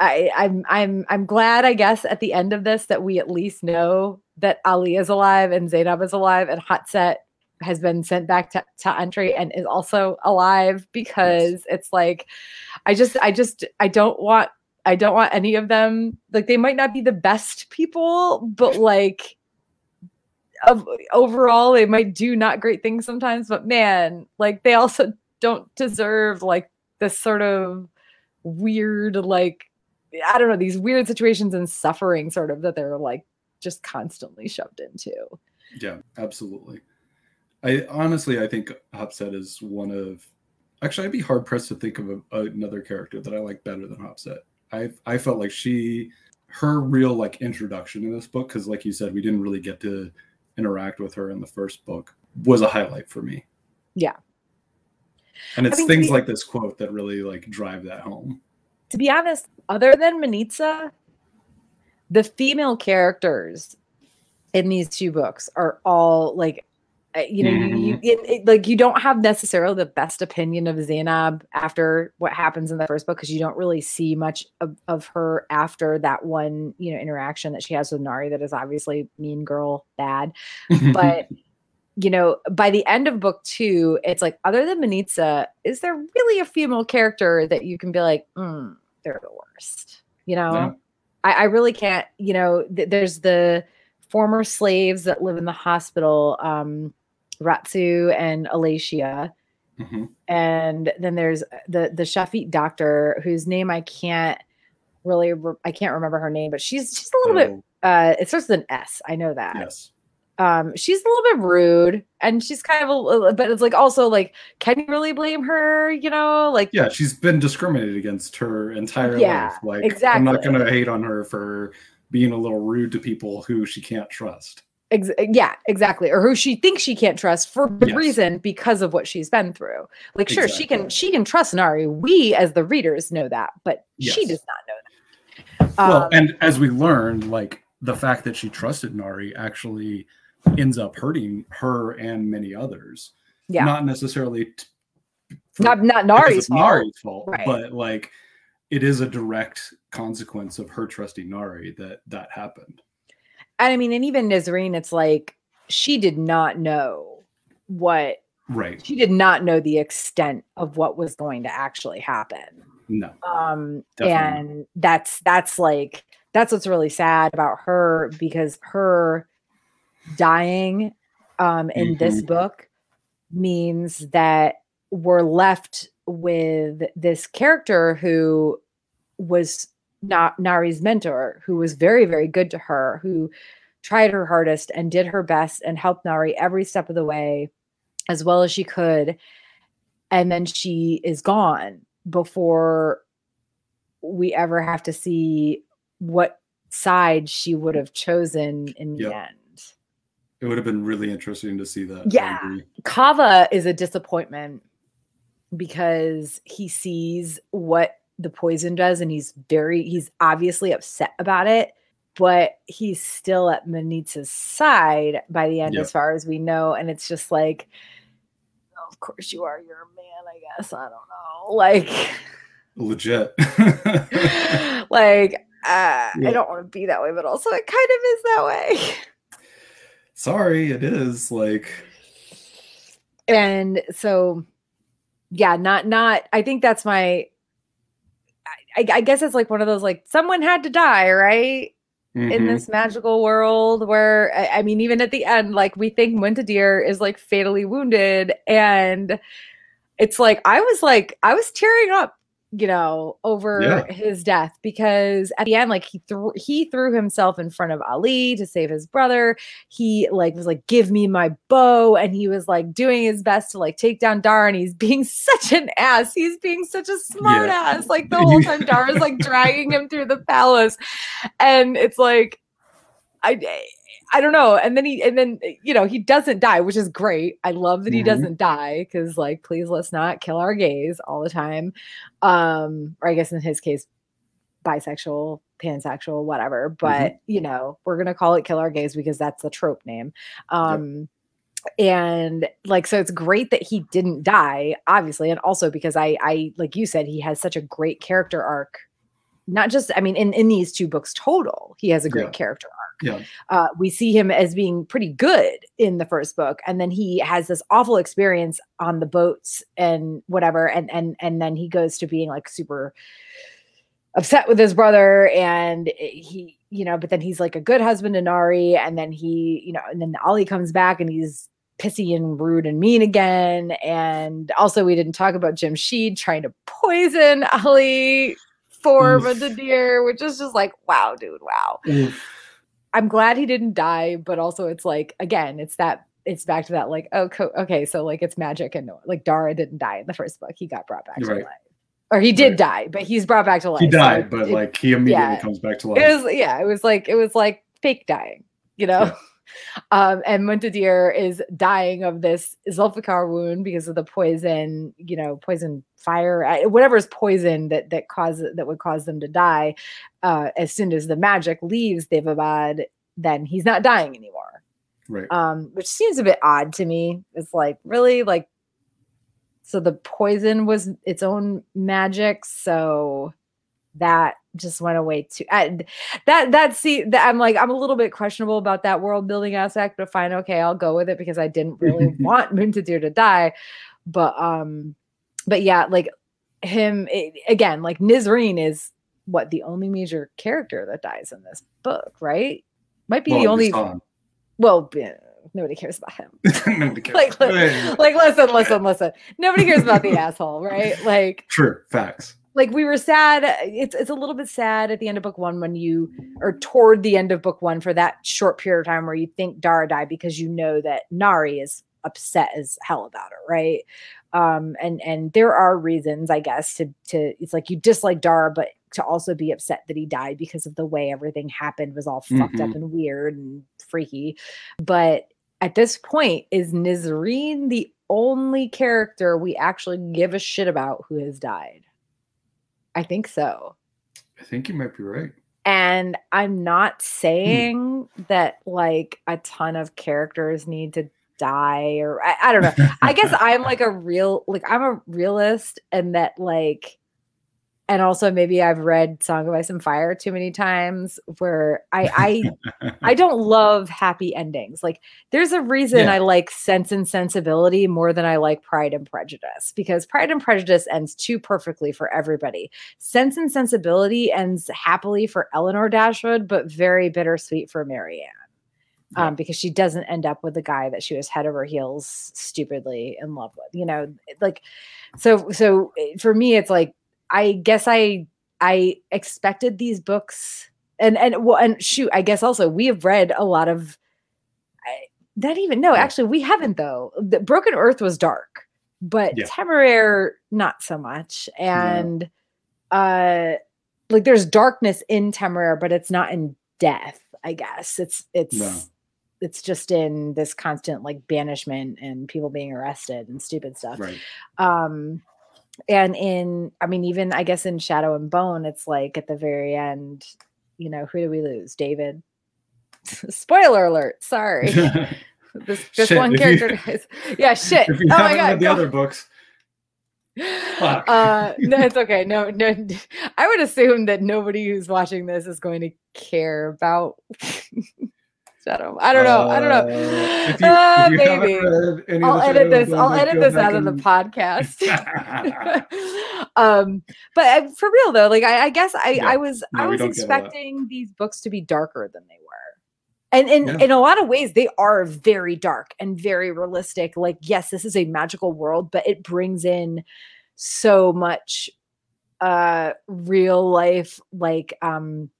Speaker 2: I, I'm I'm I'm glad, I guess, at the end of this that we at least know that Ali is alive and Zaynab is alive and Hatset has been sent back to, to entry and is also alive because yes. it's like I just I just I don't want I don't want any of them like they might not be the best people, but like of, overall they might do not great things sometimes, but man, like they also don't deserve like this sort of weird like I don't know these weird situations and suffering sort of that they're like just constantly shoved into.
Speaker 3: Yeah, absolutely. I honestly I think Hatset is one of actually I'd be hard pressed to think of a, another character that I like better than Hatset. I I felt like she her real like introduction in this book because like you said we didn't really get to interact with her in the first book was a highlight for me.
Speaker 2: Yeah.
Speaker 3: And it's things like this quote that really like drive that home.
Speaker 2: To be honest, other than Manizheh, the female characters in these two books are all like uh, you know, mm-hmm. you it, it, like you don't have necessarily the best opinion of Zaynab after what happens in the first book because you don't really see much of, of her after that one, you know, interaction that she has with Nahri that is obviously mean girl bad. but you know, by the end of book two, it's like other than Manizheh, is there really a female character that you can be like, mm, they're the worst? You know, yeah. I, I, really can't. You know, th- there's the former slaves that live in the hospital. Um, Razu and Elashia. Mm-hmm. And then there's the the Shafit doctor whose name I can't really re- I can't remember her name, but she's she's a little oh. bit uh it starts with an S. I know that.
Speaker 3: Yes.
Speaker 2: Um, she's a little bit rude and she's kind of a but it's like also like, can you really blame her? You know, like
Speaker 3: yeah, she's been discriminated against her entire
Speaker 2: yeah,
Speaker 3: life. Like
Speaker 2: exactly.
Speaker 3: I'm not gonna hate on her for being a little rude to people who she can't trust.
Speaker 2: Ex- yeah, exactly. Or who she thinks she can't trust for good yes. reason because of what she's been through. Like, sure, exactly. she can she can trust Nahri. We as the readers know that, but yes. she does not know
Speaker 3: that. Well, um, and as we learned, like the fact that she trusted Nahri actually ends up hurting her and many others.
Speaker 2: Yeah,
Speaker 3: not necessarily. T-
Speaker 2: not not Nahri's fault.
Speaker 3: Nahri's fault, right. but like it is a direct consequence of her trusting Nahri that that happened.
Speaker 2: And I mean, and even Nisreen, it's like she did not know what
Speaker 3: right.
Speaker 2: She did not know the extent of what was going to actually happen.
Speaker 3: No.
Speaker 2: Um definitely. and that's that's like that's what's really sad about her because her dying um in mm-hmm. this book means that we're left with this character who was Na- Nahri's mentor, who was very, very good to her, who tried her hardest and did her best and helped Nahri every step of the way as well as she could. And then she is gone before we ever have to see what side she would have chosen in yep. the end.
Speaker 3: It would have been really interesting to see that.
Speaker 2: Yeah. Kaveh is a disappointment because he sees what the poison does and he's very he's obviously upset about it but he's still at Manizheh's side by the end yep. as far as we know and it's just like oh, of course you are you're a man i guess i don't know like
Speaker 3: legit
Speaker 2: like uh, yeah. i don't want to be that way but also it kind of is that way
Speaker 3: sorry, it is like
Speaker 2: and so yeah not not i think that's my I, I guess it's like one of those like someone had to die right in
Speaker 3: mhm.
Speaker 2: this magical world where I, I mean even at the end like we think Muntadhir is like fatally wounded and it's like I was like I was tearing up you know over
Speaker 3: Yeah.
Speaker 2: his death because at the end like he threw he threw himself in front of Ali to save his brother he like was like give me my bow and he was like doing his best to like take down Dara and he's being such an ass he's being such a smart
Speaker 3: Yeah.
Speaker 2: ass like the whole time Dar Dara's like dragging him through the palace and it's like I I don't know. And then he and then you know he doesn't die, which is great. I love that he
Speaker 3: Mhm.
Speaker 2: doesn't die because like please let's not kill our gays all the time. Um, or I guess in his case, bisexual, pansexual, whatever. But you know we're gonna call it kill our gays because that's the trope name. Um. And like, so it's great that he didn't die, obviously, and also because I, I, like you said, he has such a great character arc. Not just, I mean, in in these two books total, he has a great
Speaker 3: Yeah.
Speaker 2: character
Speaker 3: yeah.
Speaker 2: uh, we see him as being pretty good in the first book and then he has this awful experience on the boats and whatever and and and then he goes to being like super upset with his brother and he you know but then he's like a good husband to Nahri and then he you know and then Ali comes back and he's pissy and rude and mean again and also we didn't talk about Jamshid trying to poison Ali for
Speaker 3: Oof.
Speaker 2: the deer which is just like wow dude wow
Speaker 3: Oof.
Speaker 2: I'm glad he didn't die, but also it's like again, it's that it's back to that like oh co- okay, so like it's magic and no, like Dara didn't die in the first book. He got brought back to life, or he did
Speaker 3: Right.
Speaker 2: die, but he's brought back to life.
Speaker 3: He
Speaker 2: so
Speaker 3: died,
Speaker 2: it-
Speaker 3: but
Speaker 2: it-
Speaker 3: like he immediately
Speaker 2: yeah.
Speaker 3: comes back to life.
Speaker 2: it was yeah, it was like it was like fake dying, you know. Um, and Muntadhir is dying of this Zulfiqar wound because of the poison, you know, poison fire, uh, whatever is poison that that causes that would cause them to die. Uh, as soon as the magic leaves Daevabad, then he's not dying anymore
Speaker 3: right.
Speaker 2: um, which seems a bit odd to me. It's like really like so the poison was its own magic, so that just went away too. That that see that I'm like I'm a little bit questionable about that world building aspect, but fine, okay, I'll go with it because I didn't really want Muntadhir to die, but um, but yeah, like him it, again, like Nisreen is what the only major character that dies in this book, right? Might be
Speaker 3: Well,
Speaker 2: the only well, nobody cares about him.
Speaker 3: Nobody cares.
Speaker 2: like, li-
Speaker 3: Hey,
Speaker 2: like, listen, listen, listen. Nobody cares about the asshole, right? Like,
Speaker 3: True. Facts.
Speaker 2: Like we were sad. It's it's a little bit sad at the end of book one when you, or toward the end of book one for that short period of time where you think Dara died because you know that Nahri is upset as hell about her, right? Um, and and there are reasons, I guess, to to it's like you dislike Dara, but to also be upset that he died because of the way everything happened was all fucked up
Speaker 3: Mhm.
Speaker 2: and weird and freaky. But at this point, is Nisreen the only character we actually give a shit about who has died? I think so.
Speaker 3: I think you might be right.
Speaker 2: And I'm not saying hmm. that like a ton of characters need to die or I, I don't know. I guess I'm like a real like I'm a realist and that like and also maybe I've read Song of Ice and Fire too many times where I I I don't love happy endings. Like there's a reason
Speaker 3: Yeah.
Speaker 2: I like Sense and Sensibility more than I like Pride and Prejudice because Pride and Prejudice ends too perfectly for everybody. Sense and Sensibility ends happily for Elinor Dashwood, but very bittersweet for Marianne.
Speaker 3: Yeah.
Speaker 2: Um, because she doesn't end up with the guy that she was head over heels stupidly in love with, you know, like so so eh, for me it's like I guess I I expected these books and and well and shoot i guess also we have read a lot of I, not even no
Speaker 3: Yeah.
Speaker 2: actually we haven't though the broken earth was dark but
Speaker 3: Yeah.
Speaker 2: temeraire not so much and uh like there's darkness in temeraire but it's not in death i guess it's it's
Speaker 3: No.
Speaker 2: it's just in this constant like banishment and people being arrested and stupid stuff
Speaker 3: Right.
Speaker 2: um and in i mean even i guess in shadow and bone it's like at the very end you know who do we lose david spoiler alert sorry this just
Speaker 3: Shit,
Speaker 2: one
Speaker 3: if you-
Speaker 2: character dies. yeah shit oh my god
Speaker 3: the
Speaker 2: go.
Speaker 3: other books, Fuck.
Speaker 2: uh no it's okay no no i would assume that nobody who's watching this is going to care about Shadow. I don't know. I don't know.
Speaker 3: Uh, if you-
Speaker 2: Uh,
Speaker 3: if
Speaker 2: maybe.
Speaker 3: any
Speaker 2: I'll edit this. I'll edit this out of the podcast. um, but uh, for real though, like I, I guess I,
Speaker 3: Yeah.
Speaker 2: I was
Speaker 3: No,
Speaker 2: I was
Speaker 3: don't get all that.
Speaker 2: expecting these books to be darker than they were. And in,
Speaker 3: Yeah.
Speaker 2: in a lot of ways, they are very dark and very realistic. Like, yes, this is a magical world, but it brings in so much uh real life like um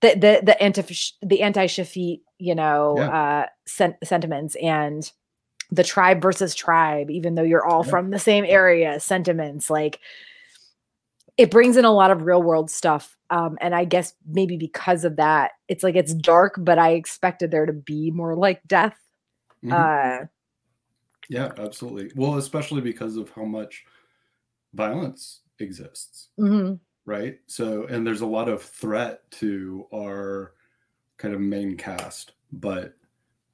Speaker 2: the the the anti the anti Shafit, you know,
Speaker 3: Yeah.
Speaker 2: uh sen- sentiments and the tribe versus tribe, even though you're all
Speaker 3: Yeah.
Speaker 2: from the same area, sentiments like it brings in a lot of real world stuff. Um, and I guess maybe because of that, it's like it's dark, but I expected there to be more like death.
Speaker 3: Mhm.
Speaker 2: Uh,
Speaker 3: yeah, absolutely. Well, especially because of how much violence exists.
Speaker 2: mhm.
Speaker 3: right? So, and there's a lot of threat to our kind of main cast, but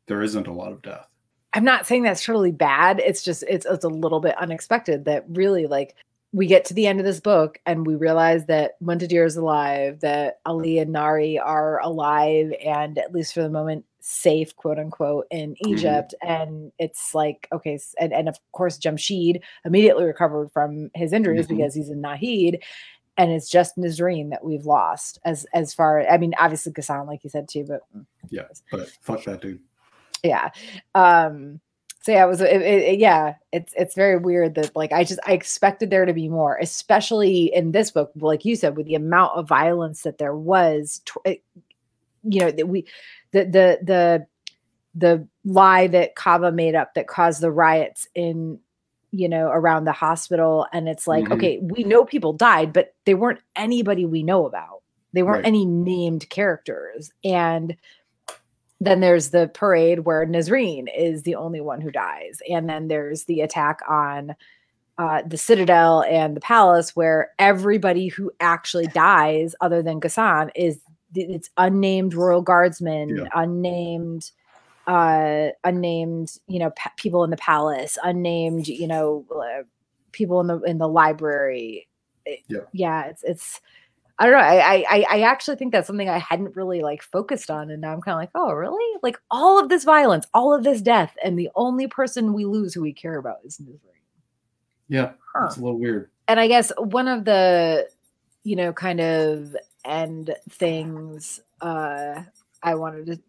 Speaker 3: there isn't a lot of death.
Speaker 2: I'm not saying that's totally bad. It's just it's it's a little bit unexpected that really like we get to the end of this book and we realize that Muntadhir is alive, that Ali and Nahri are alive and at least for the moment safe, quote unquote, in Egypt. And it's like, okay, and, and of course Jamshid immediately recovered from his injuries
Speaker 3: Mhm.
Speaker 2: because he's in Nahid. And it's just Nisreen that we've lost as as far I mean, obviously Ghassan, like you said too, but
Speaker 3: Yeah, but fuck that dude.
Speaker 2: yeah um so yeah it was it, it, yeah it's it's very weird that like i just i expected there to be more especially in this book like you said with the amount of violence that there was tw- you know that we the the the the lie that kaveh made up that caused the riots in you know around the hospital and it's like
Speaker 3: Mhm.
Speaker 2: okay we know people died but they weren't anybody we know about they weren't
Speaker 3: Right.
Speaker 2: any named characters and then there's the parade where Nisreen is the only one who dies. And then there's the attack on uh, the Citadel and the palace where everybody who actually dies, other than Ghassan, is it's unnamed royal guardsmen,
Speaker 3: Yeah.
Speaker 2: unnamed uh unnamed you know pa- people in the palace unnamed you know uh, people in the in the library It-
Speaker 3: Yeah.
Speaker 2: yeah it's it's I don't know. I, I I actually think that's something I hadn't really like focused on, and now I'm kind of like, oh, really? Like all of this violence, all of this death, and the only person we lose who we care about is Nisreen.
Speaker 3: Yeah,
Speaker 2: Huh.
Speaker 3: it's a little weird.
Speaker 2: And I guess one of the, you know, kind of end things uh I wanted to,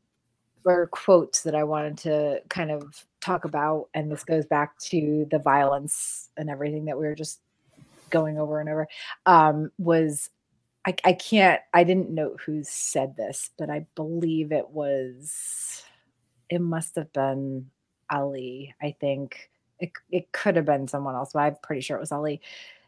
Speaker 2: or quotes that I wanted to kind of talk about, and this goes back to the violence and everything that we were just going over and over, um, was I, I can't I didn't note who said this, but I believe it was it must have been Ali, I think. It it could have been someone else, but I'm pretty sure it was Ali.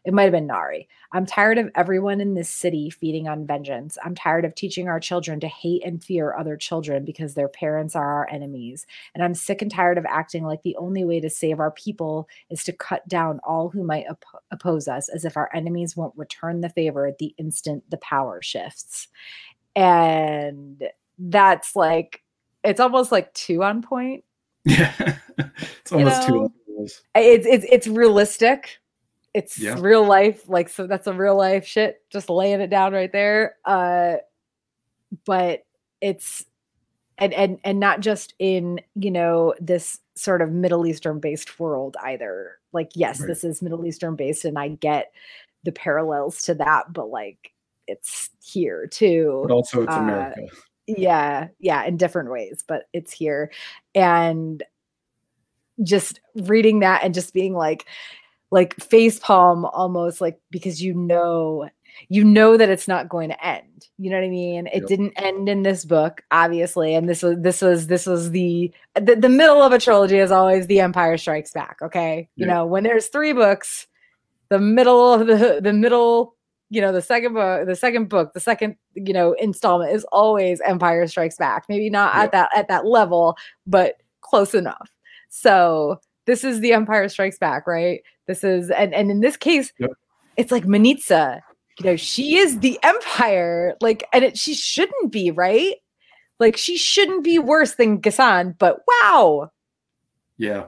Speaker 2: It might have been Nahri. I'm tired of everyone in this city feeding on vengeance. I'm tired of teaching our children to hate and fear other children because their parents are our enemies. And I'm sick and tired of acting like the only way to save our people is to cut down all who might op- oppose us as if our enemies won't return the favor at the instant the power shifts. And that's like, it's almost like two on point.
Speaker 3: Yeah, it's almost
Speaker 2: know,
Speaker 3: too obvious.
Speaker 2: It's, it's, it's realistic. It's
Speaker 3: Yeah.
Speaker 2: real life. Like, so that's a real life shit. Just laying it down right there. Uh, but it's, and, and and not just in you know this sort of middle eastern based world either like yes
Speaker 3: Right.
Speaker 2: this is middle eastern based and i get the parallels to that but like it's here too
Speaker 3: But also, it's
Speaker 2: uh,
Speaker 3: America.
Speaker 2: yeah yeah in different ways but it's here and just reading that and just being like like face palm almost like because you know you know that it's not going to end you know what i mean it
Speaker 3: Yep.
Speaker 2: didn't end in this book obviously and this was this was this was the the, the middle of a trilogy is always the empire strikes back okay you
Speaker 3: Yeah.
Speaker 2: know when there's three books the middle of the the middle you know the second book the second book the second you know installment is always empire strikes back maybe not
Speaker 3: Yep.
Speaker 2: at that at that level but close enough so this is the empire strikes back right this is and and in this case
Speaker 3: Yep.
Speaker 2: it's like manizheh you know she is the empire like and it, she shouldn't be right like she shouldn't be worse than Ghassan, but wow
Speaker 3: Yeah.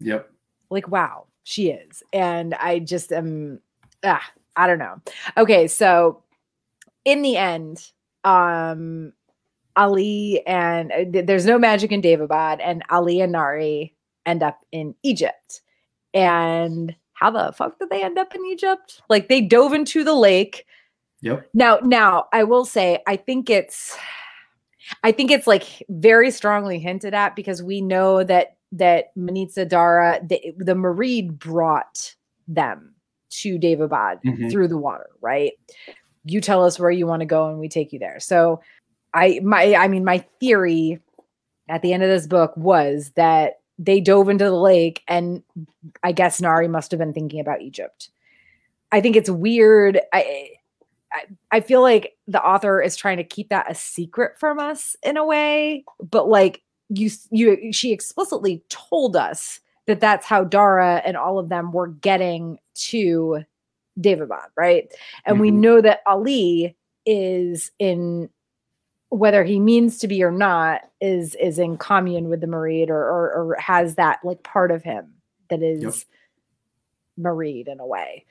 Speaker 3: Yep.
Speaker 2: like wow she is and i just am ah i don't know okay so in the end um Ali and uh, there's no magic in Daevabad, and Ali and Nahri end up in Egypt. And how the fuck did they end up in Egypt? Like they dove into the lake.
Speaker 3: Yep.
Speaker 2: Now, now I will say, I think it's, I think it's like very strongly hinted at because we know that that Manizheh Dara, the, the Marid brought them to Daevabad
Speaker 3: Mhm.
Speaker 2: through the water, right? You tell us where you want to go and we take you there. So I my I mean my theory at the end of this book was that they dove into the lake and I guess Nahri must have been thinking about Egypt. I think it's weird. I I, I feel like the author is trying to keep that a secret from us in a way, but like you you she explicitly told us that that's how Dara and all of them were getting to Daevabad, right? And we
Speaker 3: Mhm.
Speaker 2: know that Ali is in whether he means to be or not is is in commune with the Marid or or, or has that like part of him that is Marid in a way.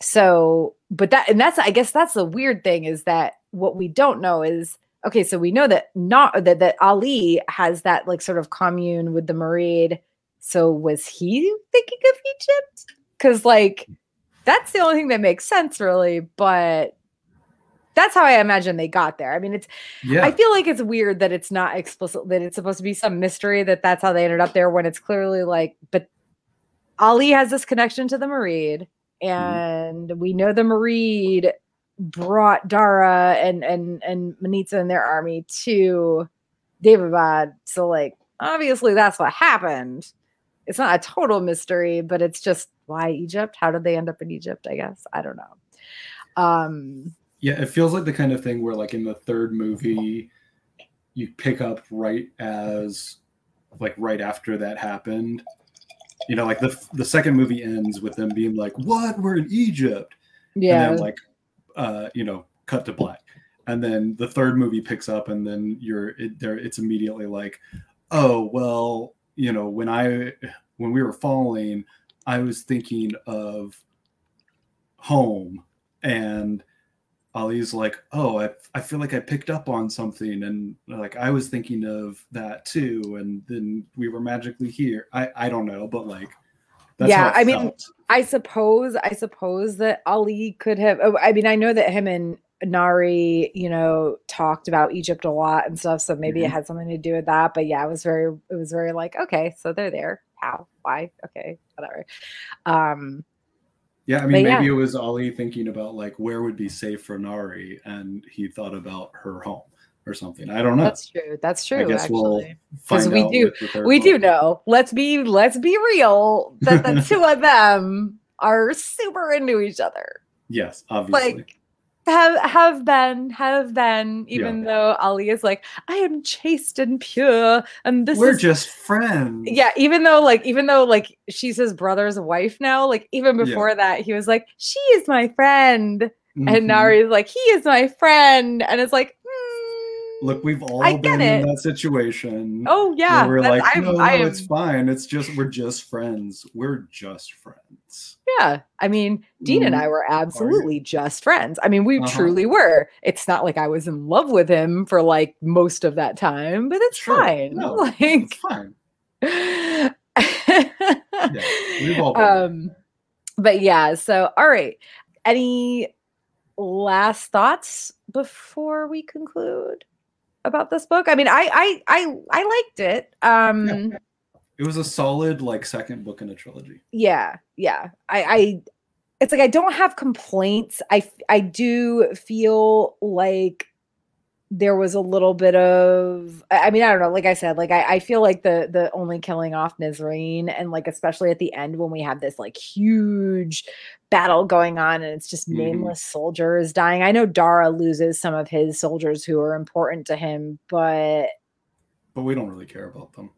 Speaker 2: So, but that and that's I guess that's the weird thing is that what we don't know is okay. So we know that not that that Ali has that like sort of commune with the Marid. So was he thinking of Egypt? Because like that's the only thing that makes sense, really. But that's how I imagine they got there. I mean, it's
Speaker 3: Yeah.
Speaker 2: I feel like it's weird that it's not explicit that it's supposed to be some mystery that that's how they ended up there when it's clearly like, but Ali has this connection to the Marid, and we know the Marid brought Dara and and and Manizheh and their army to Daevabad. So like, obviously that's what happened. It's not a total mystery, but it's just why Egypt? How did they end up in Egypt? I guess I don't know. Um,
Speaker 3: Yeah, it feels like the kind of thing where, like, in the third movie, you pick up right as, like, right after that happened. You know, like the the second movie ends with them being like, "What? We're in Egypt,"
Speaker 2: yeah,
Speaker 3: and then like, uh, you know, cut to black, and then the third movie picks up, and then you're it, there. It's immediately like, "Oh, well, you know, when I when we were falling, I was thinking of home and." Ali's like, oh, I, I feel like I picked up on something, and like I was thinking of that too, and then we were magically here. I I don't know, but like, that's
Speaker 2: Yeah,
Speaker 3: it
Speaker 2: I mean. I suppose I suppose that Ali could have oh, I mean I know that him and Nahri, you know, talked about Egypt a lot and stuff, so maybe it
Speaker 3: Mhm.
Speaker 2: had something to do with that, but yeah, it was very it was very like, okay, so they're there. How? Why? Okay, whatever. Um
Speaker 3: yeah, I mean,
Speaker 2: but yeah.
Speaker 3: maybe it was Ali thinking about like where would be safe for Nahri, and he thought about her home or something. I don't know.
Speaker 2: that's true. That's true
Speaker 3: I guess we'll find
Speaker 2: we
Speaker 3: out
Speaker 2: do- We do know. Let's be let's be real that the two of them are super into each other.
Speaker 3: Yes, obviously.
Speaker 2: like have have been have been even though ali is like i am chaste and pure and this
Speaker 3: we're
Speaker 2: is
Speaker 3: just friends.
Speaker 2: yeah even though like even though like she's his brother's wife now like even
Speaker 3: Yeah.
Speaker 2: before that he was like she is my friend
Speaker 3: Mhm.
Speaker 2: and nahri's like he is my friend and it's like hmm,
Speaker 3: Look, we've all
Speaker 2: I
Speaker 3: been in that situation.
Speaker 2: oh yeah
Speaker 3: we're like,
Speaker 2: I'm-
Speaker 3: no, no,
Speaker 2: I am-
Speaker 3: it's fine. It's just we're just friends. We're just friends.
Speaker 2: Yeah i mean dean and i were absolutely just friends. I mean we
Speaker 3: Uh-huh.
Speaker 2: truly were. It's not like i was in love with him for like most of that time but it's
Speaker 3: Sure.
Speaker 2: fine.
Speaker 3: No,
Speaker 2: like
Speaker 3: It's fine. been
Speaker 2: um but yeah so all right. Any last thoughts before we conclude about this book? I mean i i i, I liked it. Um
Speaker 3: It was a solid like second book in a trilogy.
Speaker 2: yeah yeah i i it's like i don't have complaints I I do feel like there was a little bit of i mean i don't know like i said like i, I feel like the the only killing off Nisreen and like especially at the end when we have this like huge battle going on and it's just
Speaker 3: Mhm.
Speaker 2: nameless soldiers dying i know dara loses some of his soldiers who are important to him but
Speaker 3: But we don't really care about them.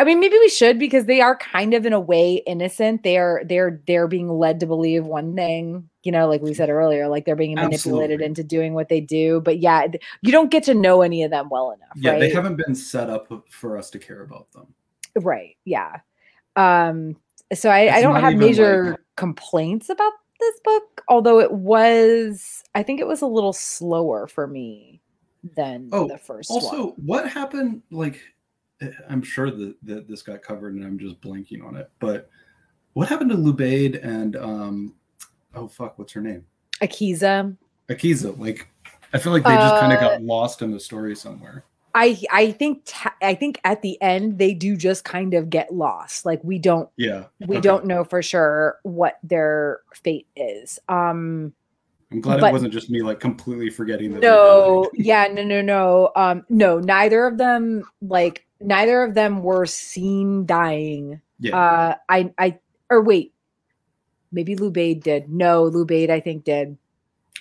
Speaker 2: I mean, maybe we should because they are kind of in a way innocent. They are they're they're being led to believe one thing, you know, like we said earlier, like they're being manipulated
Speaker 3: Absolutely.
Speaker 2: into doing what they do. But yeah, you don't get to know any of them well enough,
Speaker 3: Yeah,
Speaker 2: right?
Speaker 3: they haven't been set up for us to care about them.
Speaker 2: right. Yeah. Um. So I, I don't have major
Speaker 3: like-
Speaker 2: complaints about this book, although it was, I think it was a little slower for me than
Speaker 3: Oh,
Speaker 2: the first
Speaker 3: Also,
Speaker 2: one.
Speaker 3: what happened? Like, I'm sure that, that this got covered, and I'm just blanking on it. But what happened to Lubayd and um, oh fuck, what's her name?
Speaker 2: Aqisa.
Speaker 3: Aqisa. Like, I feel like they just kind of
Speaker 2: Uh,
Speaker 3: got lost in the story somewhere.
Speaker 2: I I think ta- I think at the end they do just kind of get lost. Like we don't
Speaker 3: Yeah,
Speaker 2: we
Speaker 3: okay.
Speaker 2: don't know for sure what their fate is. Um
Speaker 3: I'm glad
Speaker 2: but-
Speaker 3: it wasn't just me like completely forgetting that.
Speaker 2: no, yeah, no, no, no. Um no, neither of them like neither of them were seen dying.
Speaker 3: Yeah.
Speaker 2: Uh I I or wait. Maybe Lubayd did. No, Lubayd I think did.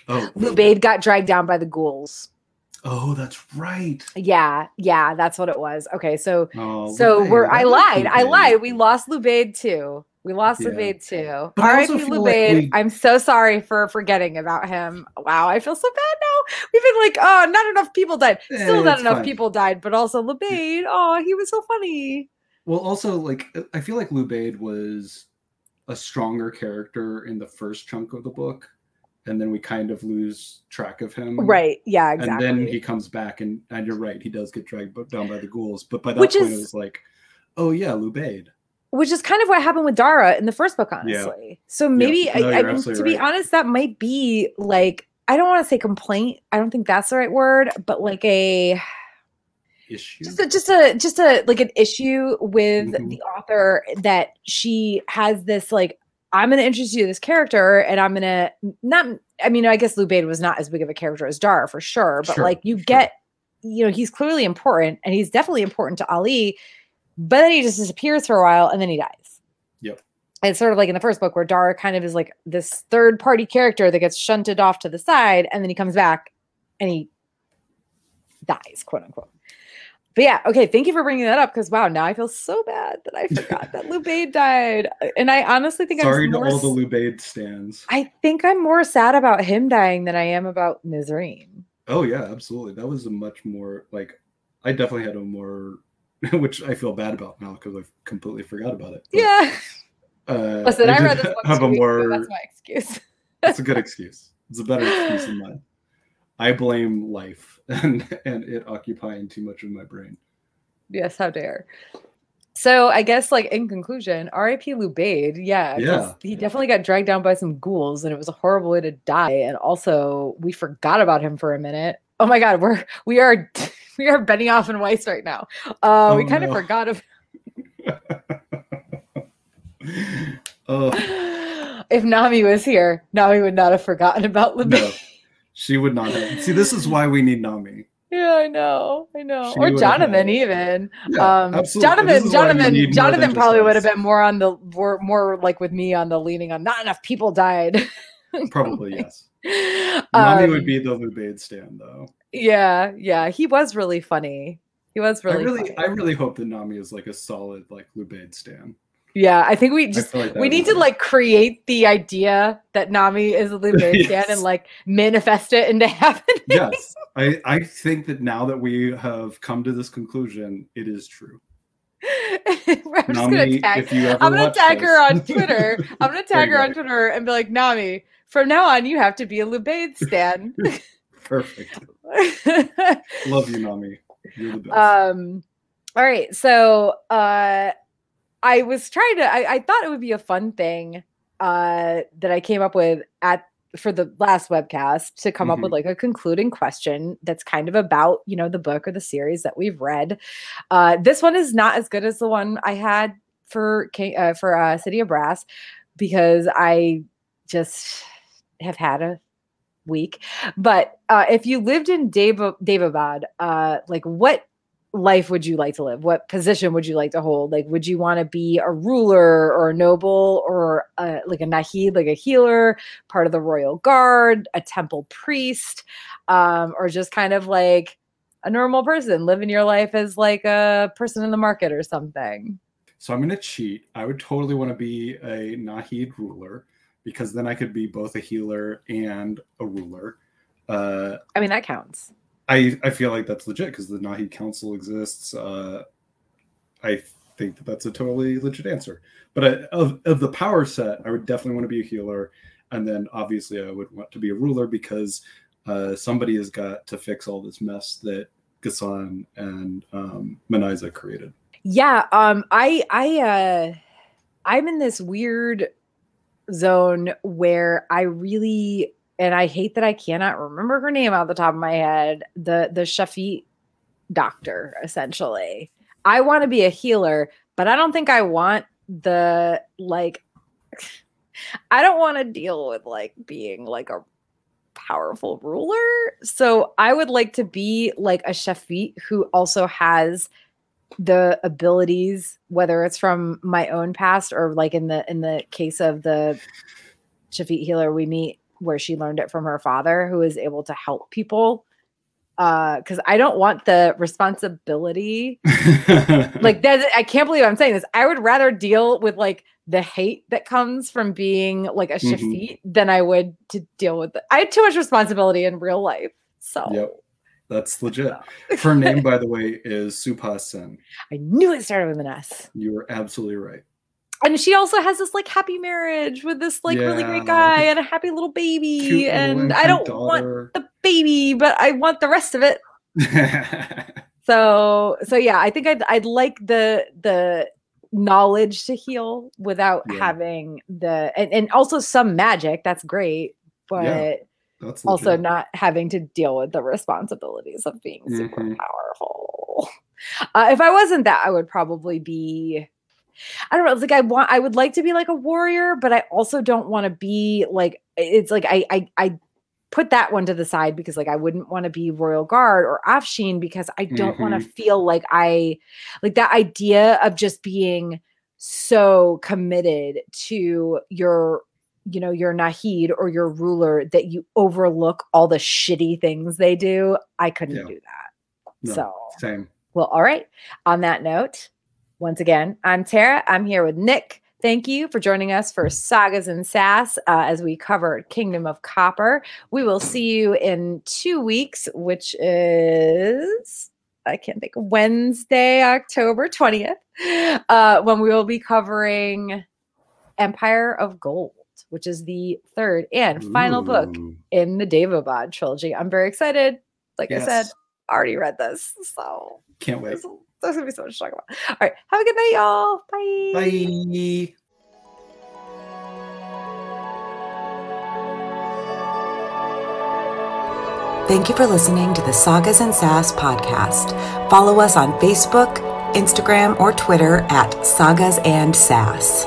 Speaker 3: oh,
Speaker 2: Lubayd got dragged down by the ghouls.
Speaker 3: oh, that's right.
Speaker 2: Yeah, yeah, that's what it was. Okay, so
Speaker 3: Oh,
Speaker 2: So we're I lied. I lied. We lost Lubayd too. We lost
Speaker 3: Yeah.
Speaker 2: Lubayd too.
Speaker 3: But
Speaker 2: R.I.P.
Speaker 3: feel like we-
Speaker 2: I'm so sorry for forgetting about him. Wow, I feel so bad now. We've been like, oh, not enough people died. Still
Speaker 3: Eh,
Speaker 2: not enough
Speaker 3: fine.
Speaker 2: people died, but also Lubayd. Oh, he was so funny.
Speaker 3: Well, also like I feel like Lubayd was a stronger character in the first chunk of the book, and then we kind of lose track of him.
Speaker 2: Right. Yeah, exactly.
Speaker 3: And then he comes back, and and you're right, he does get dragged down by the ghouls. But by that
Speaker 2: Which
Speaker 3: point, it was like, oh yeah, Lubayd.
Speaker 2: Which is kind of what happened with Dara in the first book, honestly. So maybe
Speaker 3: No,
Speaker 2: I, I mean, to
Speaker 3: absolutely
Speaker 2: be honest, that might be like I don't want to say complaint. I don't think that's the right word, but like a
Speaker 3: Issue.
Speaker 2: just a, just a just a like an issue with
Speaker 3: Mhm.
Speaker 2: the author that she has this like I'm going to introduce you to this character and I'm going to not I mean I guess Lubayd was not as big of a character as Dara for sure but
Speaker 3: Sure,
Speaker 2: like you
Speaker 3: sure.
Speaker 2: get you know he's clearly important and he's definitely important to Ali but then he just disappears for a while and then he dies.
Speaker 3: Yep.
Speaker 2: It's sort of like in the first book where Dar kind of is like this third party character that gets shunted off to the side and then he comes back and he dies, quote unquote. But yeah, okay, thank you for bringing that up because wow, now I feel so bad that I forgot that Lubayd died. And I honestly think
Speaker 3: Sorry
Speaker 2: I'm
Speaker 3: sorry
Speaker 2: to
Speaker 3: all the Lubayd stands.
Speaker 2: I think I'm more sad about him dying than I am about Nisreen.
Speaker 3: Oh yeah, absolutely. That was a much more like I definitely had a more which I feel bad about now because I've completely forgot about it. but,
Speaker 2: Yeah.
Speaker 3: Uh,
Speaker 2: Listen, I,
Speaker 3: did
Speaker 2: read this book
Speaker 3: have a
Speaker 2: weeks ago,
Speaker 3: more
Speaker 2: that's my excuse.
Speaker 3: that's a good excuse. It's a better excuse than mine. I blame life and and it occupying too much of my brain.
Speaker 2: Yes, how dare. So I guess like in conclusion, R.I.P. Lubayd, yeah, 'cause
Speaker 3: Yeah.
Speaker 2: he definitely got dragged down by some ghouls, and it was a horrible way to die. And also, we forgot about him for a minute. Oh my god, we're we are we are Benioff and Weiss right now. Uh, we
Speaker 3: Oh,
Speaker 2: kind of forgot of
Speaker 3: oh
Speaker 2: if Nami was here, Nami would not have forgotten about Lubayd.
Speaker 3: no, she would not have. See, this is why we need Nami.
Speaker 2: Yeah, I know, I know.
Speaker 3: She
Speaker 2: or
Speaker 3: would have had
Speaker 2: Jonathan, even.
Speaker 3: Yeah,
Speaker 2: um,
Speaker 3: absolutely.
Speaker 2: Jonathan,
Speaker 3: we
Speaker 2: Jonathan,
Speaker 3: need more than
Speaker 2: Jonathan probably would have been more on the more, more like with me on the leaning on. Not enough people died.
Speaker 3: Probably yes. Nami
Speaker 2: Um,
Speaker 3: would be the Lubayd stand though.
Speaker 2: Yeah, yeah. He was really funny. He was really,
Speaker 3: I really,
Speaker 2: funny.
Speaker 3: I really hope that Nami is like a solid like Lubayd stand.
Speaker 2: yeah. I think we just
Speaker 3: like
Speaker 2: we need to like create the idea that Nami is a Lubayd
Speaker 3: Yes.
Speaker 2: and like manifest it into happening.
Speaker 3: yes, I I think that now that we have come to this conclusion, it is true.
Speaker 2: Just gonna tag.
Speaker 3: if you ever
Speaker 2: I'm gonna tag her on Twitter. I'm gonna tag her on Twitter and be like, Nami, from now on, you have to be a Lubayd stan.
Speaker 3: Perfect. Love you, Nami. You're the best.
Speaker 2: um all right so uh i was trying to I, I thought it would be a fun thing uh that i came up with at for the last webcast to come up with
Speaker 3: Mhm.
Speaker 2: like a concluding question that's kind of about you know the book or the series that we've read uh this one is not as good as the one i had for uh, for uh, city of brass because i just have had a week but uh, if you lived in Dev- Daevabad, uh, like what life would you like to live? What position would you like to hold? Like, would you want to be a ruler or a noble or uh, like a Nahid, like a healer, part of the royal guard, a temple priest, um, or just kind of like a normal person living your life as like a person in the market or something?
Speaker 3: So I'm going to cheat. I would totally want to be a Nahid ruler because then I could be both a healer and a ruler. Uh,
Speaker 2: I mean, that counts.
Speaker 3: I I feel like that's legit because the Nahid Council exists. Uh, I think that that's a totally legit answer. But I, of of the power set, I would definitely want to be a healer, and then obviously I would want to be a ruler because uh, somebody has got to fix all this mess that Ghassan and um, Manizheh created.
Speaker 2: Yeah, um, I I uh, I'm in this weird zone where I really and I hate that I cannot remember her name out the top of my head. The the Shafit doctor, essentially. I want to be a healer, but I don't think I want the like I don't want to deal with like being like a powerful ruler. So I would like to be like a Shafit who also has the abilities, whether it's from my own past or like in the in the case of the Shafit healer we meet where she learned it from her father, who is able to help people. Because uh, I don't want the responsibility. like that, I can't believe I'm saying this. I would rather deal with like the hate that comes from being like a Shafit mm-hmm. than I would to deal with. The, I had too much responsibility in real life. So
Speaker 3: yep. That's legit. Her name, by the way, is Subha Sen.
Speaker 2: I knew it started with an S.
Speaker 3: You were absolutely right.
Speaker 2: And she also has this like happy marriage with this like yeah, really great guy and a happy little baby. And I don't daughter. want the baby, but I want the rest of it. so so yeah, I think I'd I'd like the the knowledge to heal without yeah. having the and, and also some magic. That's great, but yeah. That's also not having to deal with the responsibilities of being super mm-hmm. powerful. Uh, if I wasn't that, I would probably be. I don't know. It's like I want. I would like to be like a warrior, but I also don't want to be like. It's like I I I put that one to the side because like I wouldn't want to be royal guard or Afshin because I don't mm-hmm. want to feel like I like that idea of just being so committed to your you know your nahid or your ruler that you overlook all the shitty things they do i couldn't yeah. do that. No, so
Speaker 3: same.
Speaker 2: well all right. On that note once again i'm tara. I'm here with nick. Thank you for joining us for sagas and sass uh, as we cover kingdom of copper. We will see you in two weeks which is I can't think Wednesday, October 20th, uh, when we will be covering Empire of Gold which is the third and final Ooh. book in the Daevabad trilogy. I'm very excited. Like yes. I said, already read this, so
Speaker 3: can't wait. There's,
Speaker 2: there's gonna be so much to talk about. All right, have a good night, y'all. Bye.
Speaker 3: Bye.
Speaker 1: Thank you for listening to the Sagas and Sass podcast. Follow us on Facebook, Instagram, or Twitter at Sagas and Sass.